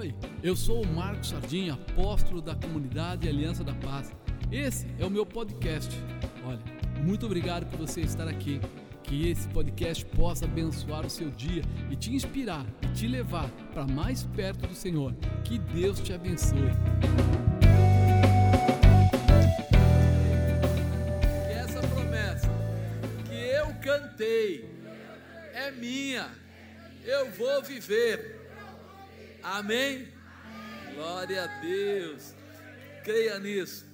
Oi, eu sou o Marcos Sardinha, apóstolo da comunidade Aliança da Paz. Esse é o meu podcast. Olha, muito obrigado por você estar aqui. Que esse podcast possa abençoar o seu dia e te inspirar e te levar para mais perto do Senhor. Que Deus te abençoe. Que essa promessa que eu cantei é minha. Eu vou viver. Amém? Glória a Deus. Creia nisso.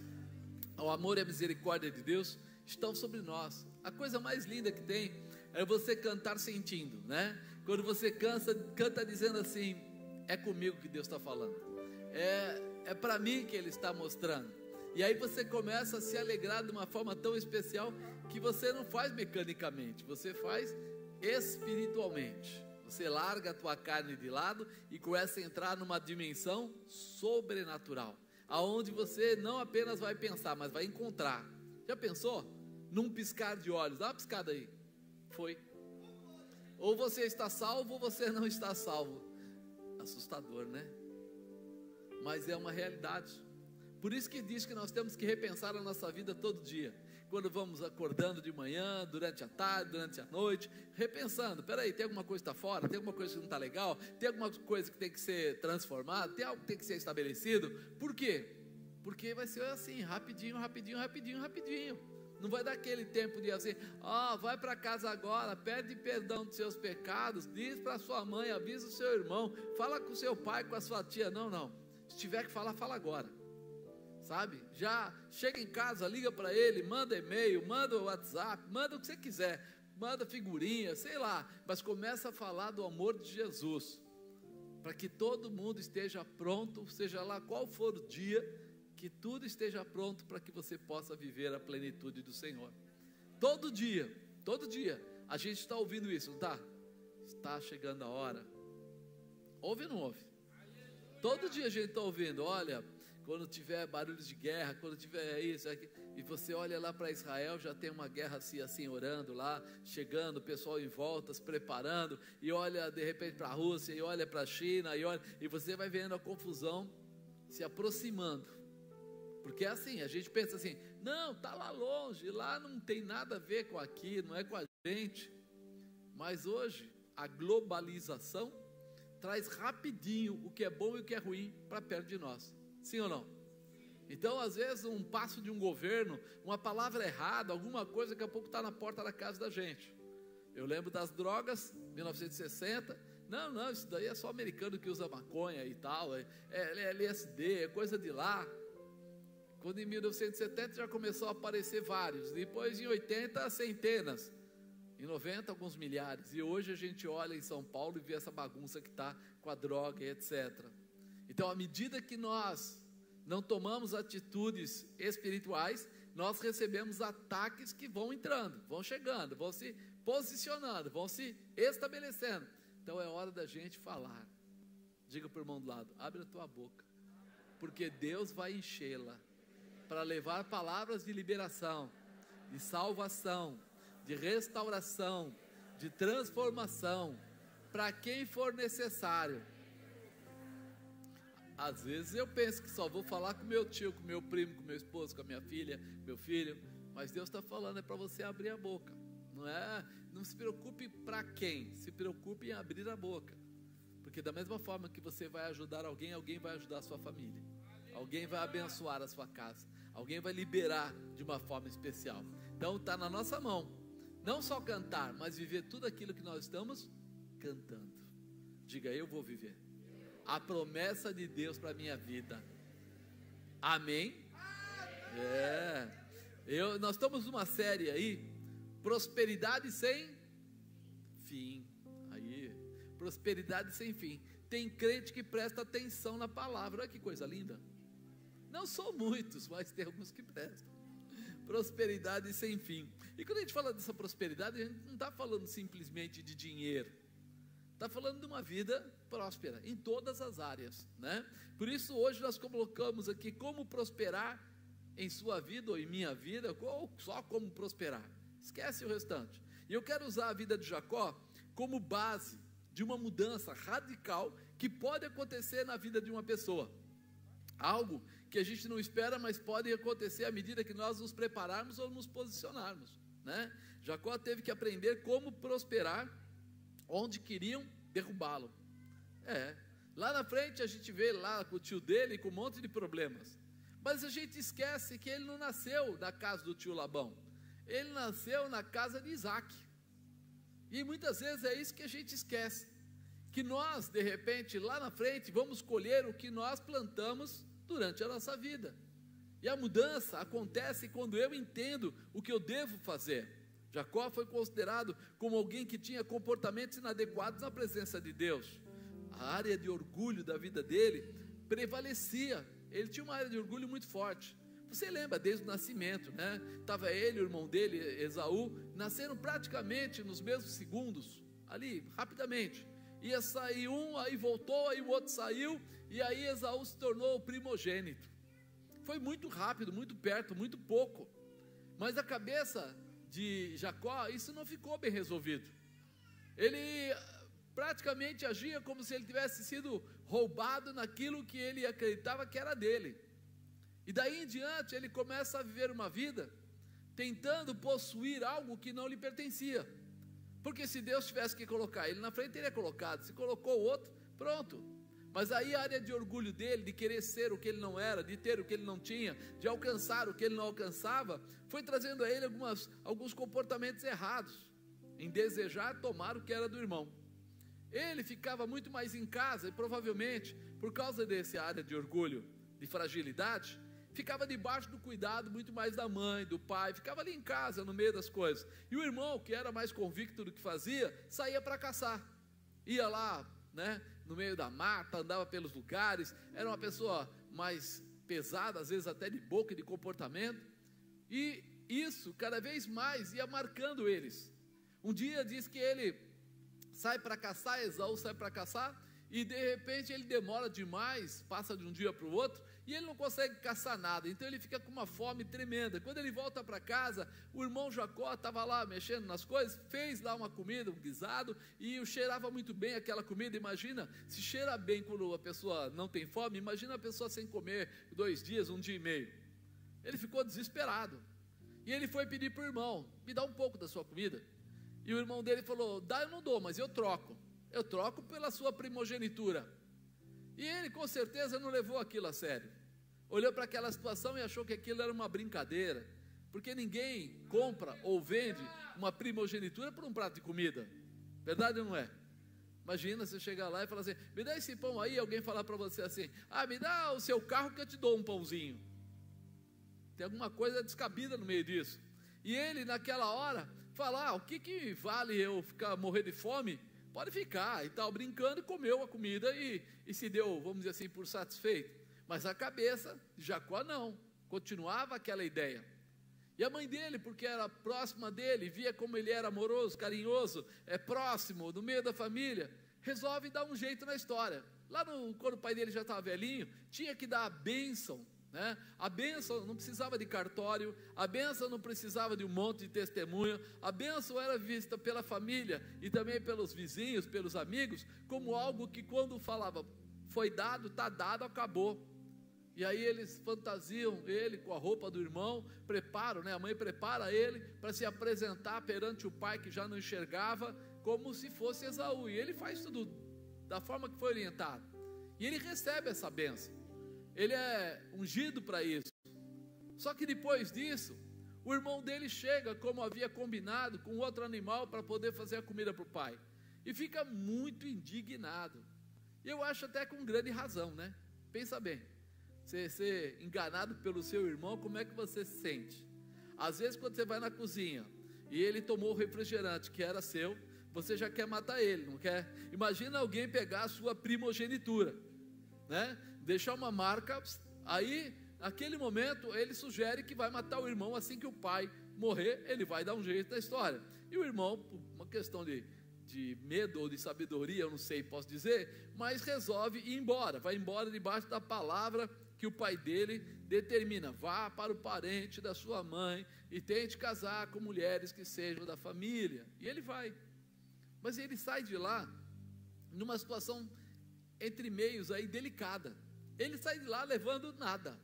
O amor e a misericórdia de Deus estão sobre nós. A coisa mais linda que tem é você cantar sentindo, né? Quando você cansa, canta dizendo assim: é comigo que Deus está falando, é, é para mim que Ele está mostrando. E aí você começa a se alegrar de uma forma tão especial que você não faz mecanicamente, você faz espiritualmente. Você larga a tua carne de lado e começa a entrar numa dimensão sobrenatural, aonde você não apenas vai pensar, mas vai encontrar. Já pensou? Num piscar de olhos, dá uma piscada aí. Foi. Ou você está salvo ou você não está salvo. Assustador, né? Mas é uma realidade. Por isso que diz que nós temos que repensar a nossa vida todo dia quando vamos acordando de manhã, durante a tarde, durante a noite, repensando: peraí, tem alguma coisa que está fora, tem alguma coisa que não está legal, tem alguma coisa que tem que ser transformada, tem algo que tem que ser estabelecido. Por quê? Porque vai ser assim, rapidinho, rapidinho, rapidinho, rapidinho. Não vai dar aquele tempo de assim, ó, oh, vai para casa agora, pede perdão dos seus pecados, diz para sua mãe, avisa o seu irmão, fala com seu pai, com a sua tia. Não, não. Se tiver que falar, fala agora sabe? Já chega em casa, liga para ele, manda e-mail, manda WhatsApp, manda o que você quiser, manda figurinha, sei lá, mas começa a falar do amor de Jesus, para que todo mundo esteja pronto, seja lá qual for o dia, que tudo esteja pronto para que você possa viver a plenitude do Senhor. Todo dia, todo dia, a gente está ouvindo isso, não está? Está chegando a hora. Ouve ou não ouve? Todo dia a gente está ouvindo, olha, quando tiver barulhos de guerra, quando tiver isso, e você olha lá para Israel, já tem uma guerra assim, assim, orando lá, chegando, o pessoal em volta, se preparando, e olha de repente para a Rússia, e olha para a China, e, olha, e você vai vendo a confusão se aproximando. Porque é assim, a gente pensa assim, não, está lá longe, lá não tem nada a ver com aqui, não é com a gente. Mas hoje, a globalização traz rapidinho o que é bom e o que é ruim para perto de nós. Sim ou não? Então, às vezes, um passo de um governo, uma palavra errada, alguma coisa, daqui a pouco está na porta da casa da gente. Eu lembro das drogas, 1960. Não, não, isso daí é só americano que usa maconha e tal, é, é, é LSD, é coisa de lá. Quando em 1970 já começou a aparecer vários, depois em 80 centenas, em 90 alguns milhares, e hoje a gente olha em São Paulo e vê essa bagunça que está com a droga e etc. Então, à medida que nós não tomamos atitudes espirituais, nós recebemos ataques que vão entrando, vão chegando, vão se posicionando, vão se estabelecendo. Então é hora da gente falar. Diga para o irmão do lado: abre a tua boca, porque Deus vai enchê-la para levar palavras de liberação, de salvação, de restauração, de transformação, para quem for necessário às vezes eu penso que só vou falar com meu tio, com meu primo, com meu esposo, com a minha filha, meu filho, mas Deus está falando é para você abrir a boca, não é? Não se preocupe para quem, se preocupe em abrir a boca, porque da mesma forma que você vai ajudar alguém, alguém vai ajudar a sua família, alguém vai abençoar a sua casa, alguém vai liberar de uma forma especial. Então está na nossa mão, não só cantar, mas viver tudo aquilo que nós estamos cantando. Diga, eu vou viver a promessa de Deus para a minha vida. Amém? É. Eu, nós estamos numa série aí, prosperidade sem fim. Aí, prosperidade sem fim. Tem crente que presta atenção na palavra. Olha que coisa linda. Não são muitos, mas tem alguns que prestam. Prosperidade sem fim. E quando a gente fala dessa prosperidade, a gente não está falando simplesmente de dinheiro Está falando de uma vida próspera em todas as áreas, né? Por isso hoje nós colocamos aqui como prosperar em sua vida ou em minha vida, ou só como prosperar. Esquece o restante. E eu quero usar a vida de Jacó como base de uma mudança radical que pode acontecer na vida de uma pessoa. Algo que a gente não espera, mas pode acontecer à medida que nós nos prepararmos ou nos posicionarmos. Né? Jacó teve que aprender como prosperar onde queriam derrubá-lo. É, lá na frente a gente vê lá com o tio dele com um monte de problemas. Mas a gente esquece que ele não nasceu na casa do tio Labão. Ele nasceu na casa de Isaac. E muitas vezes é isso que a gente esquece. Que nós, de repente, lá na frente, vamos colher o que nós plantamos durante a nossa vida. E a mudança acontece quando eu entendo o que eu devo fazer. Jacó foi considerado como alguém que tinha comportamentos inadequados na presença de Deus. A área de orgulho da vida dele prevalecia. Ele tinha uma área de orgulho muito forte. Você lembra desde o nascimento, né? Estava ele, o irmão dele, Esaú, nasceram praticamente nos mesmos segundos, ali, rapidamente. Ia sair um, aí voltou, aí o outro saiu, e aí Esaú se tornou o primogênito. Foi muito rápido, muito perto, muito pouco. Mas a cabeça de Jacó, isso não ficou bem resolvido. Ele praticamente agia como se ele tivesse sido roubado naquilo que ele acreditava que era dele. E daí em diante ele começa a viver uma vida tentando possuir algo que não lhe pertencia. Porque se Deus tivesse que colocar ele na frente, teria colocado. Se colocou outro, pronto. Mas aí a área de orgulho dele, de querer ser o que ele não era, de ter o que ele não tinha, de alcançar o que ele não alcançava, foi trazendo a ele algumas, alguns comportamentos errados, em desejar tomar o que era do irmão. Ele ficava muito mais em casa e provavelmente, por causa desse área de orgulho, de fragilidade, ficava debaixo do cuidado muito mais da mãe, do pai, ficava ali em casa, no meio das coisas. E o irmão, que era mais convicto do que fazia, saía para caçar. Ia lá, né, no meio da mata, andava pelos lugares, era uma pessoa mais pesada, às vezes até de boca e de comportamento. E isso cada vez mais ia marcando eles. Um dia diz que ele sai para caçar, Esaú sai para caçar, e de repente ele demora demais, passa de um dia para o outro, e ele não consegue caçar nada, então ele fica com uma fome tremenda. Quando ele volta para casa, o irmão Jacó estava lá mexendo nas coisas, fez lá uma comida, um guisado, e cheirava muito bem aquela comida. Imagina, se cheira bem quando a pessoa não tem fome, imagina a pessoa sem comer dois dias, um dia e meio. Ele ficou desesperado. E ele foi pedir para o irmão: me dá um pouco da sua comida. E o irmão dele falou: dá, eu não dou, mas eu troco. Eu troco pela sua primogenitura. E ele com certeza não levou aquilo a sério. Olhou para aquela situação e achou que aquilo era uma brincadeira. Porque ninguém compra ou vende uma primogenitura por um prato de comida. Verdade ou não é? Imagina você chegar lá e falar assim: me dá esse pão aí. Alguém falar para você assim: ah, me dá o seu carro que eu te dou um pãozinho. Tem alguma coisa descabida no meio disso. E ele, naquela hora, fala: ah, o que, que vale eu ficar morrer de fome pode ficar e tal, brincando, e comeu a comida e, e se deu, vamos dizer assim, por satisfeito. Mas a cabeça de Jacó não, continuava aquela ideia. E a mãe dele, porque era próxima dele, via como ele era amoroso, carinhoso, é próximo, no meio da família, resolve dar um jeito na história. Lá no, quando o pai dele já estava velhinho, tinha que dar a bênção né? A bênção não precisava de cartório, a bênção não precisava de um monte de testemunha, a bênção era vista pela família e também pelos vizinhos, pelos amigos, como algo que quando falava foi dado, está dado, acabou. E aí eles fantasiam ele com a roupa do irmão, preparam, né? a mãe prepara ele para se apresentar perante o pai que já não enxergava, como se fosse Esaú. E ele faz tudo da forma que foi orientado. E ele recebe essa bênção ele é ungido para isso. Só que depois disso, o irmão dele chega, como havia combinado, com outro animal para poder fazer a comida para o pai. E fica muito indignado. Eu acho até com grande razão, né? Pensa bem. Você ser enganado pelo seu irmão, como é que você se sente? Às vezes, quando você vai na cozinha e ele tomou o refrigerante que era seu, você já quer matar ele, não quer? Imagina alguém pegar a sua primogenitura, né? deixar uma marca. Aí, naquele momento, ele sugere que vai matar o irmão assim que o pai morrer, ele vai dar um jeito na história. E o irmão, por uma questão de, de medo ou de sabedoria, eu não sei, posso dizer, mas resolve ir embora, vai embora debaixo da palavra que o pai dele determina: vá para o parente da sua mãe e tente casar com mulheres que sejam da família. E ele vai. Mas ele sai de lá numa situação entre meios aí delicada. Ele sai de lá levando nada,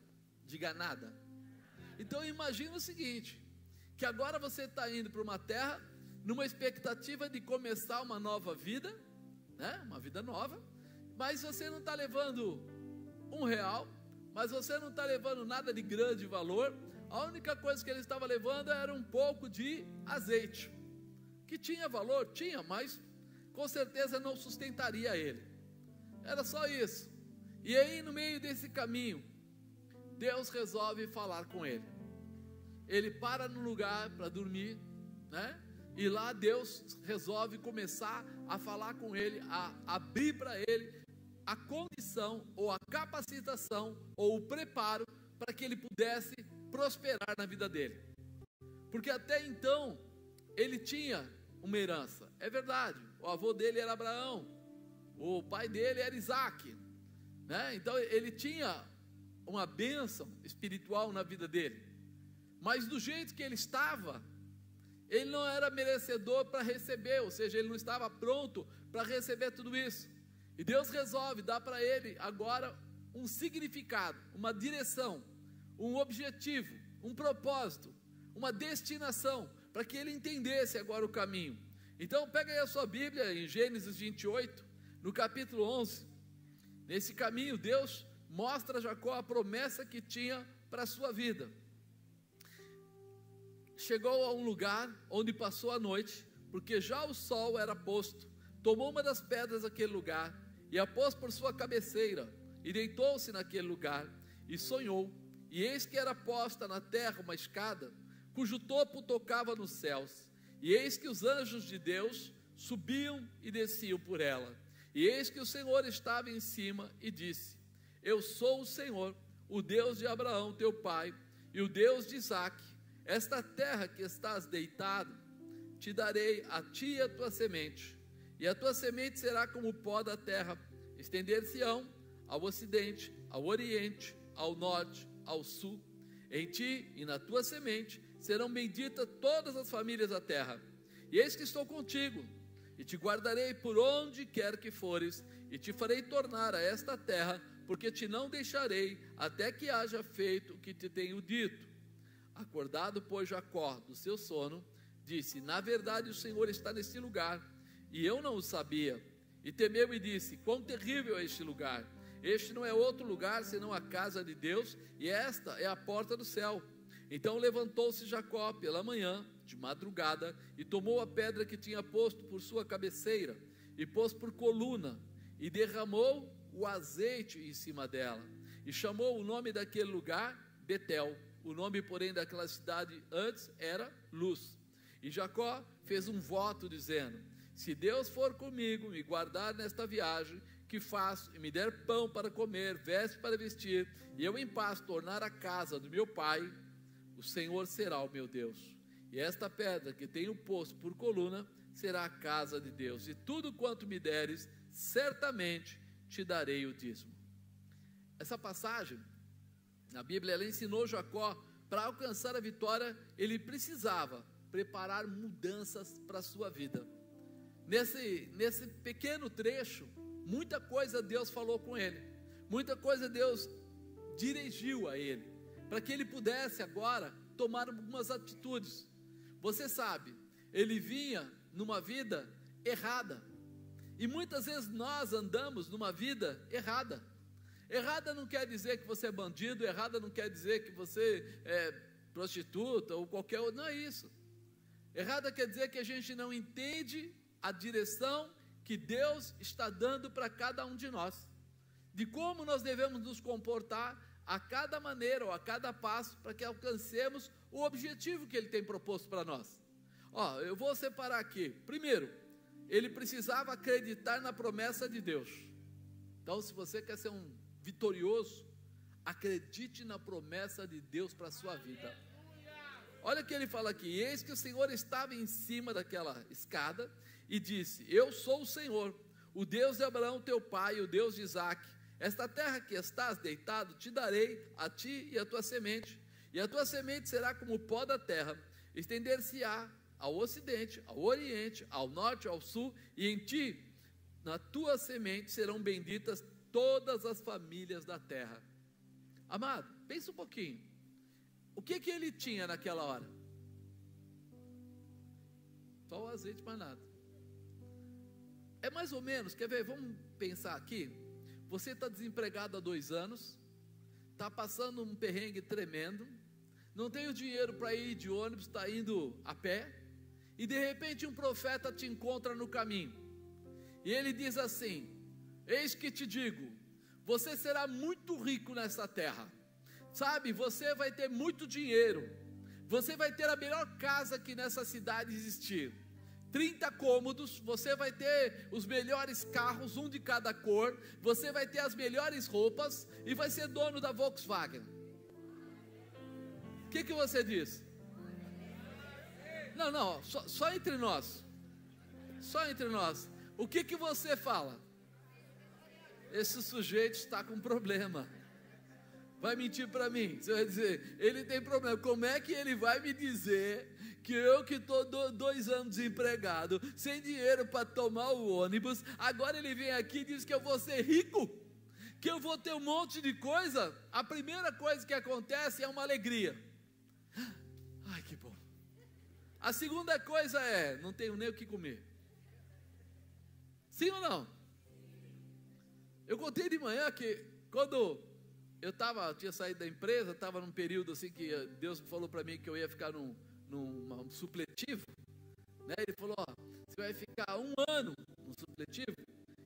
diga nada. Então imagina o seguinte: que agora você está indo para uma terra numa expectativa de começar uma nova vida, né? Uma vida nova, mas você não está levando um real, mas você não está levando nada de grande valor. A única coisa que ele estava levando era um pouco de azeite, que tinha valor, tinha, mas com certeza não sustentaria ele. Era só isso. E aí, no meio desse caminho, Deus resolve falar com ele. Ele para no lugar para dormir, né? E lá Deus resolve começar a falar com ele, a abrir para ele a condição ou a capacitação ou o preparo para que ele pudesse prosperar na vida dele. Porque até então ele tinha uma herança, é verdade. O avô dele era Abraão, o pai dele era Isaac, né? Então ele tinha uma bênção espiritual na vida dele, mas do jeito que ele estava, ele não era merecedor para receber, ou seja, ele não estava pronto para receber tudo isso. E Deus resolve dar para ele agora um significado, uma direção, um objetivo, um propósito, uma destinação, para que ele entendesse agora o caminho. Então, pega aí a sua Bíblia em Gênesis 28, no capítulo 11. Nesse caminho, Deus mostra a Jacó a promessa que tinha para a sua vida. Chegou a um lugar onde passou a noite, porque já o sol era posto. Tomou uma das pedras daquele lugar e a pôs por sua cabeceira, e deitou-se naquele lugar, e sonhou. E eis que era posta na terra uma escada, cujo topo tocava nos céus. E eis que os anjos de Deus subiam e desciam por ela. E eis que o Senhor estava em cima e disse: Eu sou o Senhor, o Deus de Abraão, teu pai, e o Deus de Isaque. Esta terra que estás deitado, te darei a ti e a tua semente e a tua semente será como o pó da terra, estender-se-ão ao ocidente, ao oriente, ao norte, ao sul. Em ti e na tua semente serão benditas todas as famílias da terra. E eis que estou contigo, e te guardarei por onde quer que fores, e te farei tornar a esta terra, porque te não deixarei até que haja feito o que te tenho dito. Acordado, pois, Jacó do seu sono, disse: Na verdade, o Senhor está neste lugar e eu não o sabia. E temeu e disse: Quão terrível é este lugar! Este não é outro lugar senão a casa de Deus, e esta é a porta do céu. Então levantou-se Jacó pela manhã, de madrugada, e tomou a pedra que tinha posto por sua cabeceira, e pôs por coluna, e derramou o azeite em cima dela, e chamou o nome daquele lugar Betel. O nome, porém, daquela cidade antes era Luz. E Jacó fez um voto dizendo: se Deus for comigo, me guardar nesta viagem que faço, e me der pão para comer, veste para vestir, e eu em paz tornar a casa do meu pai, o Senhor será o meu Deus. E esta pedra que tenho posto por coluna será a casa de Deus, e tudo quanto me deres, certamente te darei o dízimo. Essa passagem, na Bíblia, ela ensinou Jacó para alcançar a vitória, ele precisava preparar mudanças para a sua vida. Nesse, nesse pequeno trecho, muita coisa Deus falou com ele, muita coisa Deus dirigiu a ele, para que ele pudesse agora tomar algumas atitudes. Você sabe, ele vinha numa vida errada, e muitas vezes nós andamos numa vida errada. Errada não quer dizer que você é bandido, errada não quer dizer que você é prostituta ou qualquer outro, não é isso. Errada quer dizer que a gente não entende a direção que Deus está dando para cada um de nós, de como nós devemos nos comportar a cada maneira ou a cada passo para que alcancemos o objetivo que Ele tem proposto para nós. Ó, eu vou separar aqui. Primeiro, ele precisava acreditar na promessa de Deus. Então, se você quer ser um vitorioso, acredite na promessa de Deus para a sua vida. Olha o que ele fala aqui: eis que o Senhor estava em cima daquela escada e disse: Eu sou o Senhor, o Deus de Abraão, teu pai, o Deus de Isaac. Esta terra que estás deitado te darei a ti e a tua semente, e a tua semente será como o pó da terra, estender-se-á ao ocidente, ao oriente, ao norte, ao sul, e em ti na tua semente serão benditas todas as famílias da terra. Amado, pensa um pouquinho. O que que ele tinha naquela hora? Só o azeite, mais nada. É mais ou menos, quer ver? Vamos pensar aqui. Você está desempregado há dois anos, está passando um perrengue tremendo, não tem o dinheiro para ir de ônibus, está indo a pé, e de repente um profeta te encontra no caminho, e ele diz assim: Eis que te digo, você será muito rico nessa terra, sabe? Você vai ter muito dinheiro, você vai ter a melhor casa que nessa cidade existir. 30 cômodos, você vai ter os melhores carros, um de cada cor, você vai ter as melhores roupas e vai ser dono da Volkswagen. O que, que você diz? Não, não, só, só, entre nós. Só entre nós. O que, que você fala? Esse sujeito está com problema. Vai mentir para mim. Você vai dizer, ele tem problema. Como é que ele vai me dizer que eu que estou dois anos desempregado, sem dinheiro para tomar o ônibus, agora ele vem aqui e diz que eu vou ser rico, que eu vou ter um monte de coisa. A primeira coisa que acontece é uma alegria. Ai, que bom. A segunda coisa é, não tenho nem o que comer. Sim ou não? Eu contei de manhã que quando eu tava, tinha saído da empresa, estava num período assim que Deus falou para mim que eu ia ficar num, num supletivo, né? Ele falou: ó, você vai ficar um ano no supletivo.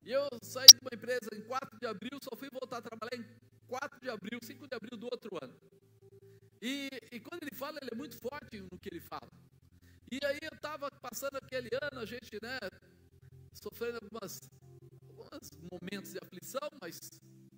E eu saí de uma empresa em 4 de abril, só fui voltar a trabalhar em 4 de abril, 5 de abril do outro ano. E, e quando ele fala, ele é muito forte no que ele fala. E aí eu estava passando aquele ano, a gente, né, sofrendo algumas, alguns momentos de aflição, mas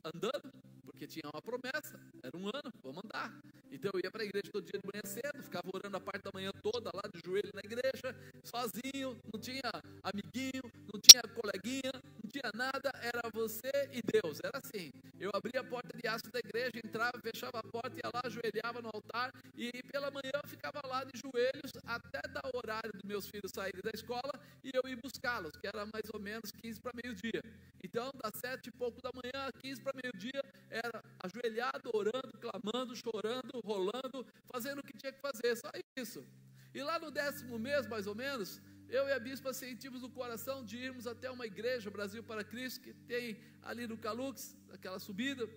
andando, porque tinha uma promessa, era um ano, vamos andar. Então eu ia para a igreja todo dia de manhã cedo, ficava orando a parte da manhã toda lá de joelho na igreja, sozinho, não tinha amiguinho, não tinha coleguinha, não tinha nada, era você e Deus, era assim. Eu abria a porta de aço da igreja, entrava, fechava a porta, ia lá, ajoelhava no altar e pela manhã eu ficava lá de joelhos até dar o horário dos meus filhos saírem da escola e eu ir buscá-los, que era mais ou menos 15 para meio-dia. Então, das sete e pouco da manhã, 15 para meio-dia, era ajoelhado, orando, clamando, chorando, rolando, fazendo o que tinha que fazer, só isso. E lá no décimo mês, mais ou menos, eu e a bispa sentimos no coração de irmos até uma igreja, Brasil para Cristo, que tem ali no Calux, aquela subida.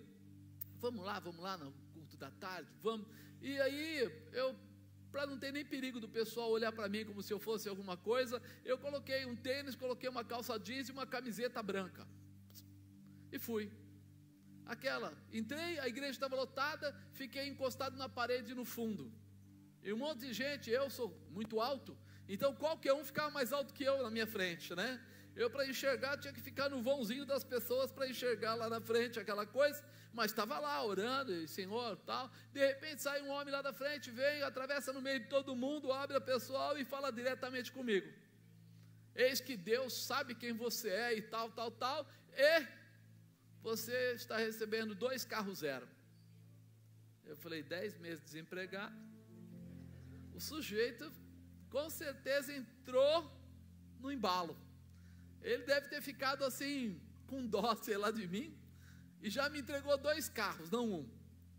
Vamos lá, vamos lá no culto da tarde, vamos. E aí eu para não ter nem perigo do pessoal olhar para mim como se eu fosse alguma coisa, eu coloquei um tênis, coloquei uma calça jeans e uma camiseta branca. E fui. Aquela, entrei, a igreja estava lotada, fiquei encostado na parede no fundo. E um monte de gente, eu sou muito alto, então qualquer um ficava mais alto que eu na minha frente, né? Eu para enxergar tinha que ficar no vãozinho das pessoas para enxergar lá na frente aquela coisa, mas estava lá orando, e Senhor, tal. De repente sai um homem lá da frente, vem, atravessa no meio de todo mundo, abre a pessoal e fala diretamente comigo. Eis que Deus sabe quem você é e tal, tal, tal, e você está recebendo dois carros zero. Eu falei, dez meses desempregado. O sujeito com certeza entrou no embalo. Ele deve ter ficado assim, com dó, sei lá, de mim, e já me entregou dois carros, não um.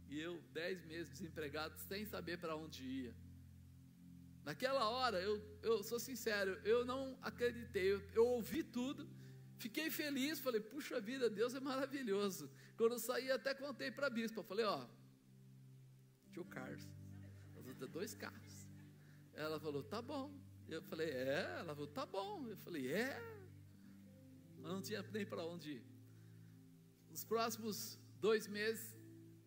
E eu, dez meses desempregado, sem saber para onde ia. Naquela hora, eu, eu sou sincero, eu não acreditei, eu, eu ouvi tudo, Fiquei feliz, falei, puxa vida, Deus é maravilhoso. Quando eu saí, até contei para a bispa, falei, ó, tio Carlos, nós vamos ter dois carros. Ela falou, tá bom. Eu falei, é? Ela falou, tá bom. Eu falei, é? Mas não tinha nem para onde ir. Nos próximos dois meses,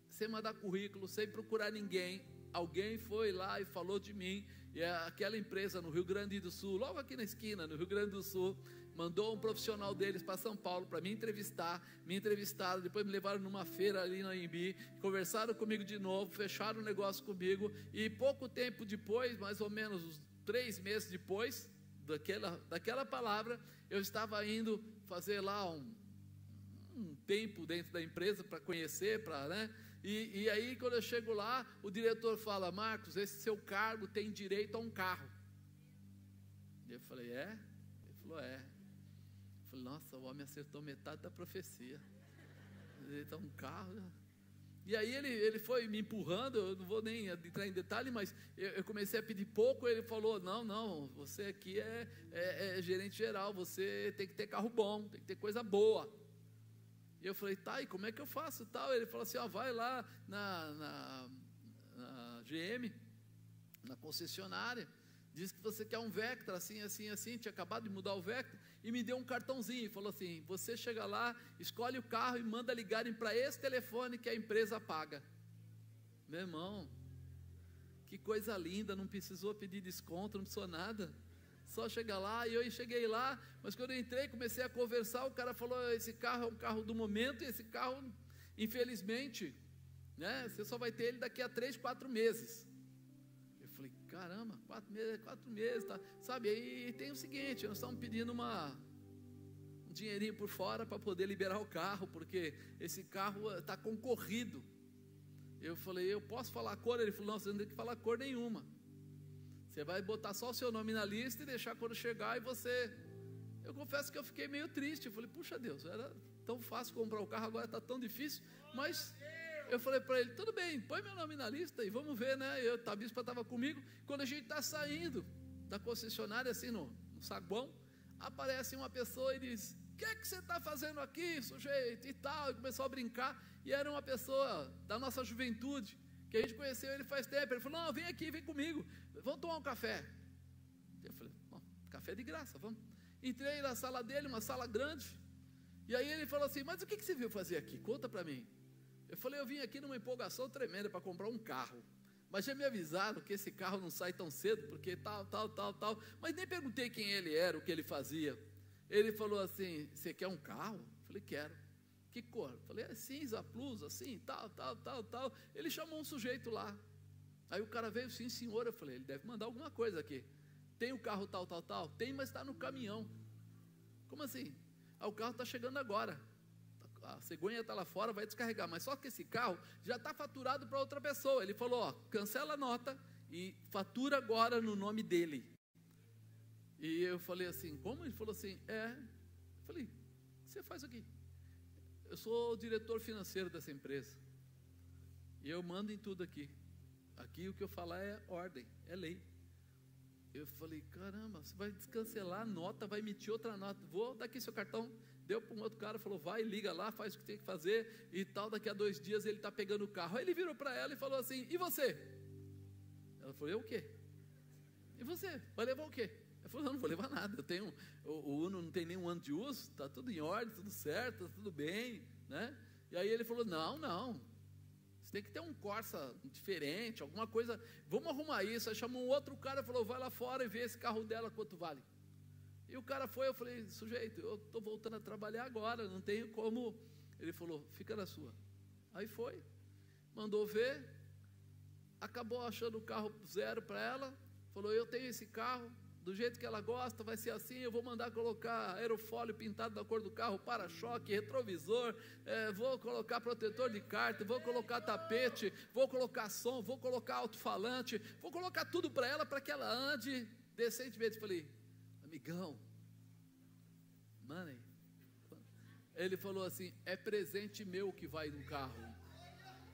sem mandar currículo, sem procurar ninguém, alguém foi lá e falou de mim. E é aquela empresa no Rio Grande do Sul, logo aqui na esquina, no Rio Grande do Sul, mandou um profissional deles para São Paulo para me entrevistar, me entrevistaram, depois me levaram numa feira ali na Imbi, conversaram comigo de novo, fecharam o negócio comigo e pouco tempo depois, mais ou menos três meses depois daquela, daquela palavra, eu estava indo fazer lá um, um tempo dentro da empresa para conhecer, para, né? E, e aí quando eu chego lá, o diretor fala, Marcos, esse seu cargo tem direito a um carro. E eu falei, é? Ele falou, é. Nossa, o homem acertou metade da profecia. Ele está um carro. Né? E aí ele, ele foi me empurrando, eu não vou nem entrar em detalhe, mas eu, eu comecei a pedir pouco, ele falou, não, não, você aqui é, é, é, gerente geral, você tem que ter carro bom, tem que ter coisa boa. E eu falei, tá, e como é que eu faço tal? Ele falou assim, ó, vai lá na, na, na GM, na concessionária, diz que você quer um Vectra, assim, assim, assim, tinha acabado de mudar o Vectra, e me deu um cartãozinho e falou assim: você chega lá, escolhe o carro e manda ligarem para esse telefone que a empresa paga. Meu irmão, que coisa linda, não precisou pedir desconto, não precisou nada. Só chegar lá, e eu cheguei lá, mas quando eu entrei, comecei a conversar, o cara falou: esse carro é um carro do momento, e esse carro, infelizmente, né, você só vai ter ele daqui a três, quatro meses. Caramba, quatro meses, quatro meses, tá? Sabe, aí tem o seguinte, nós estamos pedindo uma, um dinheirinho por fora para poder liberar o carro, porque esse carro está eh, concorrido. Eu falei, eu posso falar a cor? Ele falou, não, você não tem que falar cor nenhuma. Você vai botar só o seu nome na lista e deixar quando chegar e você. Eu confesso que eu fiquei meio triste. Eu falei, puxa Deus, era tão fácil comprar o carro, agora está tão difícil. Mas eu falei para ele, tudo bem, põe meu nome na lista e vamos ver, né? Eu, a bispa estava comigo. Quando a gente está saindo da concessionária, assim, no, no saguão, aparece uma pessoa e diz, o que é que você está fazendo aqui, sujeito? E tal, e começou a brincar, e era uma pessoa da nossa juventude, que a gente conheceu ele faz tempo. Ele falou: Não, vem aqui, vem comigo, vamos tomar um café. Eu falei: Bom, café de graça, vamos. Entrei na sala dele, uma sala grande, e aí ele falou assim: Mas o que, que você veio fazer aqui? Conta para mim. Eu falei, eu vim aqui numa empolgação tremenda para comprar um carro. Mas já me avisaram que esse carro não sai tão cedo, porque tal, tal, tal, tal. Mas nem perguntei quem ele era, o que ele fazia. Ele falou assim: Você quer um carro? Eu falei, quero. Que cor? Eu falei, é cinza, plus, assim, tal, tal, tal, tal. Ele chamou um sujeito lá. Aí o cara veio, sim, senhor. Eu falei, ele deve mandar alguma coisa aqui. Tem o carro tal, tal, tal? Tem, mas está no caminhão. Como assim? Ah, o carro está chegando agora a cegonha está lá fora, vai descarregar. Mas só que esse carro já está faturado para outra pessoa. Ele falou: ó, cancela a nota e fatura agora no nome dele. E eu falei assim: como? Ele falou assim: é. Eu falei: o você faz aqui? Eu sou o diretor financeiro dessa empresa. E eu mando em tudo aqui. Aqui o que eu falar é ordem, é lei. Eu falei, caramba, você vai descancelar a nota, vai emitir outra nota. Vou, daqui seu cartão, deu para um outro cara, falou, vai, liga lá, faz o que tem que fazer e tal, daqui a dois dias ele está pegando o carro. Aí ele virou para ela e falou assim, e você? Ela falou, eu o quê? E você? Vai levar o quê? Ela falou, não, não vou levar nada, eu tenho, o, o Uno não tem nenhum ano de uso, está tudo em ordem, tudo certo, tá tudo bem, né? E aí ele falou, não, não, você tem que ter um Corsa diferente, alguma coisa, vamos arrumar isso. Aí chamou um outro cara e falou, vai lá fora e vê esse carro dela quanto vale. E o cara foi, eu falei, sujeito, eu estou voltando a trabalhar agora, não tenho como. Ele falou, fica na sua. Aí foi, mandou ver, acabou achando o carro zero para ela, falou, eu tenho esse carro, do jeito que ela gosta, vai ser assim, eu vou mandar colocar aerofólio pintado da cor do carro, para-choque, retrovisor, é, vou colocar protetor de carta, vou colocar tapete, vou colocar som, vou colocar alto-falante, vou colocar tudo para ela, para que ela ande decentemente. Falei, amigão, money. Ele falou assim: é presente meu que vai no carro.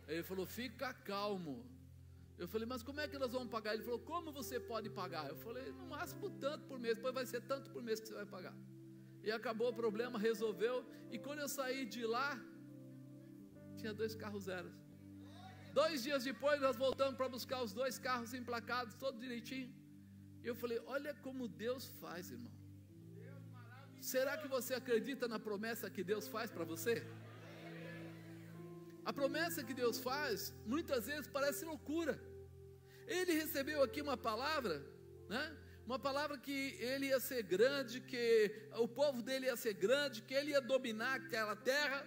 Ele falou: fica calmo. Eu falei, mas como é que nós vamos pagar? Ele falou, como você pode pagar? Eu falei, no máximo tanto por mês, depois vai ser tanto por mês que você vai pagar. E acabou o problema, resolveu. E quando eu saí de lá, tinha dois carros zeros. Dois dias depois, nós voltamos para buscar os dois carros emplacados, todo direitinho. Eu falei: Olha como Deus faz, irmão. Será que você acredita na promessa que Deus faz para você? A promessa que Deus faz, muitas vezes parece loucura. Ele recebeu aqui uma palavra, né? Uma palavra que ele ia ser grande, que o povo dele ia ser grande, que ele ia dominar aquela terra.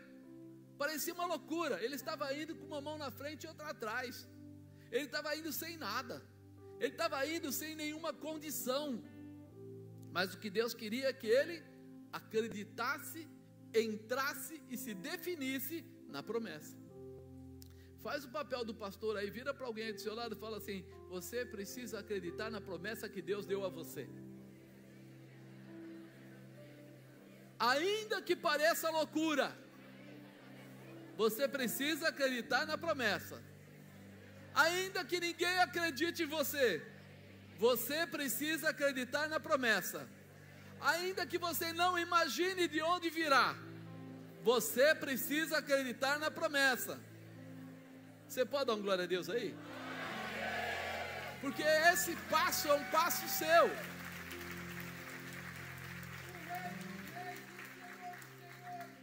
Parecia uma loucura. Ele estava indo com uma mão na frente e outra atrás. Ele estava indo sem nada. Ele estava indo sem nenhuma condição. Mas o que Deus queria é que ele acreditasse, entrasse e se definisse na promessa. Faz o papel do pastor aí, vira para alguém do seu lado e fala assim: Você precisa acreditar na promessa que Deus deu a você. Ainda que pareça loucura, você precisa acreditar na promessa. Ainda que ninguém acredite em você, você precisa acreditar na promessa. Ainda que você não imagine de onde virá, você precisa acreditar na promessa. Você pode dar um glória a Deus aí? Porque esse passo é um passo seu.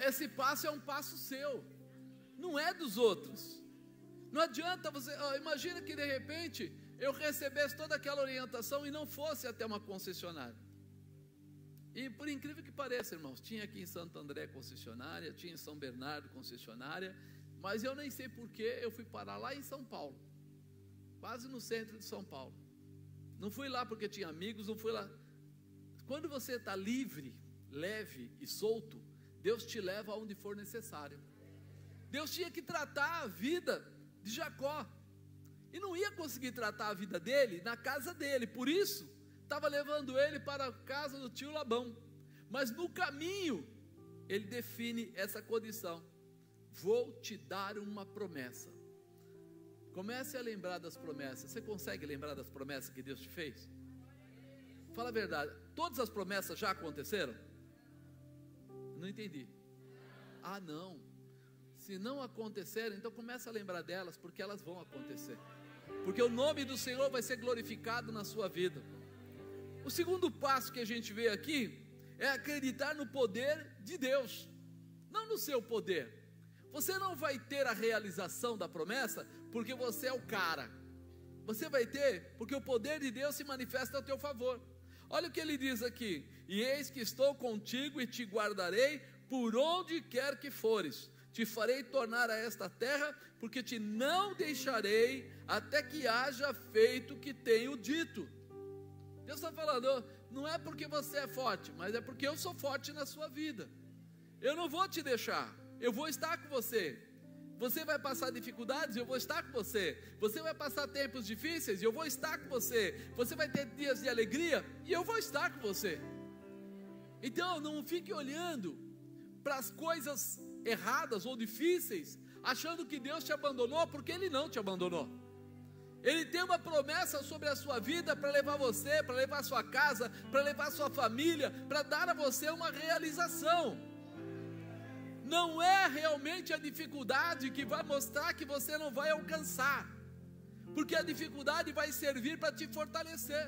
Esse passo é um passo seu, não é dos outros. Não adianta você, imagina que de repente eu recebesse toda aquela orientação e não fosse até uma concessionária. E por incrível que pareça, irmãos, tinha aqui em Santo André concessionária, tinha em São Bernardo concessionária, mas eu nem sei porquê eu fui parar lá em São Paulo, quase no centro de São Paulo. Não fui lá porque tinha amigos, não fui lá. Quando você está livre, leve e solto, Deus te leva aonde for necessário. Deus tinha que tratar a vida de Jacó. E não ia conseguir tratar a vida dele na casa dele. Por isso, estava levando ele para a casa do tio Labão. Mas no caminho, ele define essa condição: Vou te dar uma promessa. Comece a lembrar das promessas. Você consegue lembrar das promessas que Deus te fez? Fala a verdade. Todas as promessas já aconteceram? Não entendi. Ah, não. Se não acontecerem, então comece a lembrar delas, porque elas vão acontecer. Porque o nome do Senhor vai ser glorificado na sua vida. O segundo passo que a gente vê aqui é acreditar no poder de Deus, não no seu poder. Você não vai ter a realização da promessa porque você é o cara. Você vai ter porque o poder de Deus se manifesta a teu favor. Olha o que ele diz aqui: E eis que estou contigo e te guardarei por onde quer que fores. Te farei tornar a esta terra, porque te não deixarei até que haja feito o que tenho dito. Deus está falando, não é porque você é forte, mas é porque eu sou forte na sua vida. Eu não vou te deixar, eu vou estar com você. Você vai passar dificuldades, eu vou estar com você. Você vai passar tempos difíceis, eu vou estar com você. Você vai ter dias de alegria, e eu vou estar com você. Então, não fique olhando para as coisas erradas ou difíceis, achando que Deus te abandonou, porque Ele não te abandonou. Ele tem uma promessa sobre a sua vida para levar você, para levar sua casa, para levar sua família, para dar a você uma realização. Não é realmente a dificuldade que vai mostrar que você não vai alcançar, porque a dificuldade vai servir para te fortalecer,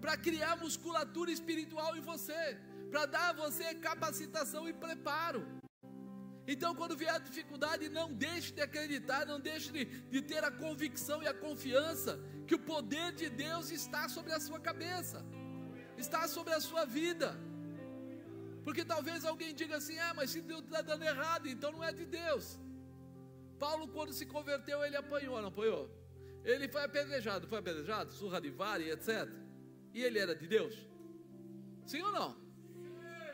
para criar musculatura espiritual em você, para dar a você capacitação e preparo. Então, quando vier a dificuldade, não deixe de acreditar, não deixe de, de, ter a convicção e a confiança que o poder de Deus está sobre a sua cabeça, está sobre a sua vida. Porque talvez alguém diga assim: ah, mas se Deus está dando errado, então não é de Deus. Paulo, quando se converteu, ele apanhou, não apanhou? Ele foi apedrejado, foi apedrejado, surra de vara e etc. E ele era de Deus? Sim ou não?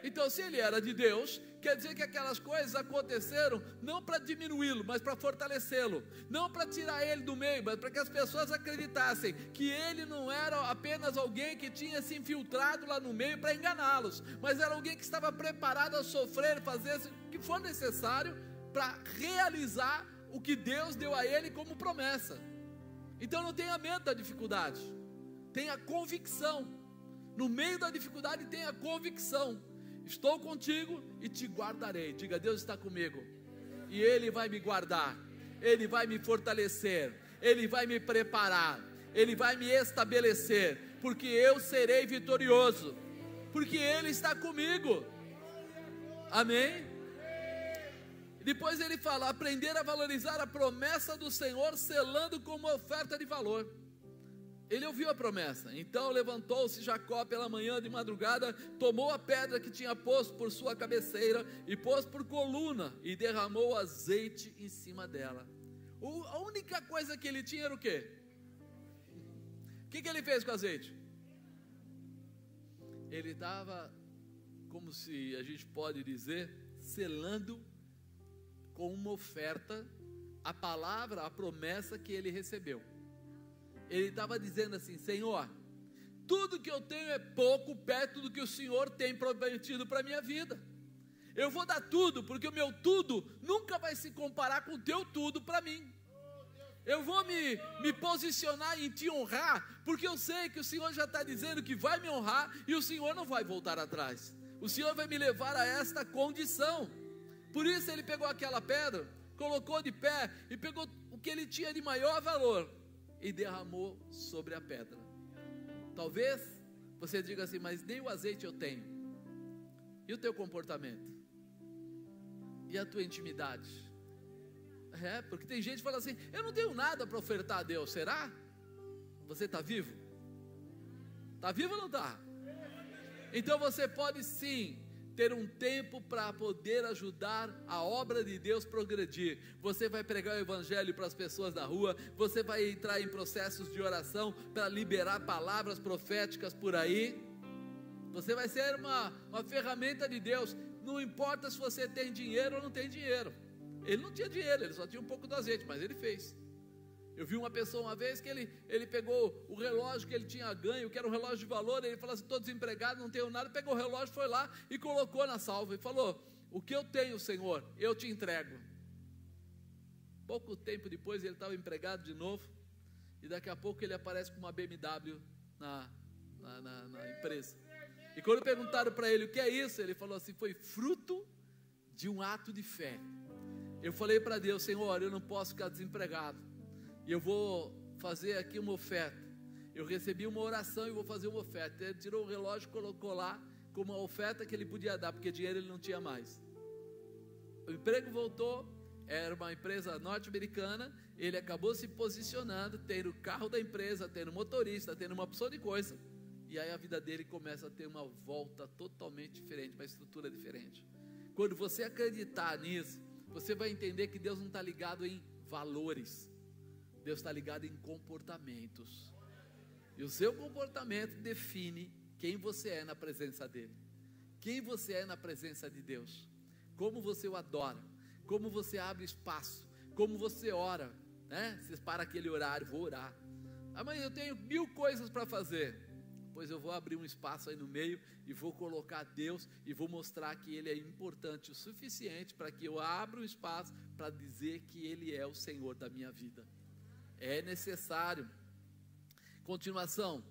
Então, se ele era de Deus, quer dizer que aquelas coisas aconteceram não para diminuí-lo, mas para fortalecê-lo, não para tirar ele do meio, mas para que as pessoas acreditassem que ele não era apenas alguém que tinha se infiltrado lá no meio para enganá-los, mas era alguém que estava preparado a sofrer, fazer o que for necessário para realizar o que Deus deu a ele como promessa. Então não tenha medo da dificuldade, tenha convicção. No meio da dificuldade, tenha convicção Estou contigo e te guardarei. Diga, Deus está comigo. E Ele vai me guardar, Ele vai me fortalecer, Ele vai me preparar, Ele vai me estabelecer, porque eu serei vitorioso, porque Ele está comigo. Amém? Depois ele fala: aprender a valorizar a promessa do Senhor, selando com uma oferta de valor. Ele ouviu a promessa. Então levantou-se Jacó pela manhã de madrugada, tomou a pedra que tinha posto por sua cabeceira e pôs por coluna e derramou azeite em cima dela. O, a única coisa que ele tinha era o quê? O que, que ele fez com o azeite? Ele estava, como se a gente pode dizer, selando com uma oferta a palavra, a promessa que ele recebeu ele estava dizendo assim: Senhor, tudo que eu tenho é pouco perto do que o Senhor tem prometido para a minha vida. Eu vou dar tudo, porque o meu tudo nunca vai se comparar com o teu tudo para mim. Eu vou me, me posicionar em te honrar, porque eu sei que o Senhor já está dizendo que vai me honrar e o Senhor não vai voltar atrás. O Senhor vai me levar a esta condição. Por isso ele pegou aquela pedra, colocou de pé e pegou o que ele tinha de maior valor e derramou sobre a pedra. Talvez você diga assim, mas nem o azeite eu tenho. E o teu comportamento? E a tua intimidade? É, porque tem gente que fala assim: eu não tenho nada para ofertar a Deus, será? Você está vivo? Está vivo ou não está? Então você pode sim ter um tempo para poder ajudar a obra de Deus progredir. Você vai pregar o evangelho para as pessoas da rua, você vai entrar em processos de oração para liberar palavras proféticas por aí. Você vai ser uma, uma ferramenta de Deus. Não importa se você tem dinheiro ou não tem dinheiro. Ele não tinha dinheiro, ele só tinha um pouco do azeite, mas ele fez. Eu vi uma pessoa uma vez que ele, ele pegou o relógio que ele tinha ganho, que era um relógio de valor, ele falou assim: estou desempregado, não tenho nada. Pegou o relógio, foi lá e colocou na salva e falou: O que eu tenho, Senhor, eu te entrego. Pouco tempo depois ele estava empregado de novo, e daqui a pouco ele aparece com uma BMW na, na, na, na empresa. E quando perguntaram para ele o que é isso, ele falou assim: Foi fruto de um ato de fé. Eu falei para Deus, Senhor, eu não posso ficar desempregado. E eu vou fazer aqui uma oferta. Eu recebi uma oração e vou fazer uma oferta. Ele tirou o relógio colocou lá como uma oferta que ele podia dar, porque dinheiro ele não tinha mais. O emprego voltou, era uma empresa norte-americana, ele acabou se posicionando, tendo o carro da empresa, tendo motorista, tendo uma opção de coisa. E aí a vida dele começa a ter uma volta totalmente diferente, uma estrutura diferente. Quando você acreditar nisso, você vai entender que Deus não está ligado em valores, Deus está ligado em comportamentos. E o seu comportamento define quem você é na presença dEle, quem você é na presença de Deus, como você o adora, como você abre espaço, como você ora, né? Você para aquele horário, vou orar. Amanhã eu tenho mil coisas para fazer pois eu vou abrir um espaço aí no meio e vou colocar Deus e vou mostrar que Ele é importante o suficiente para que eu abra um espaço para dizer que Ele é o Senhor da minha vida. É necessário. Continuação,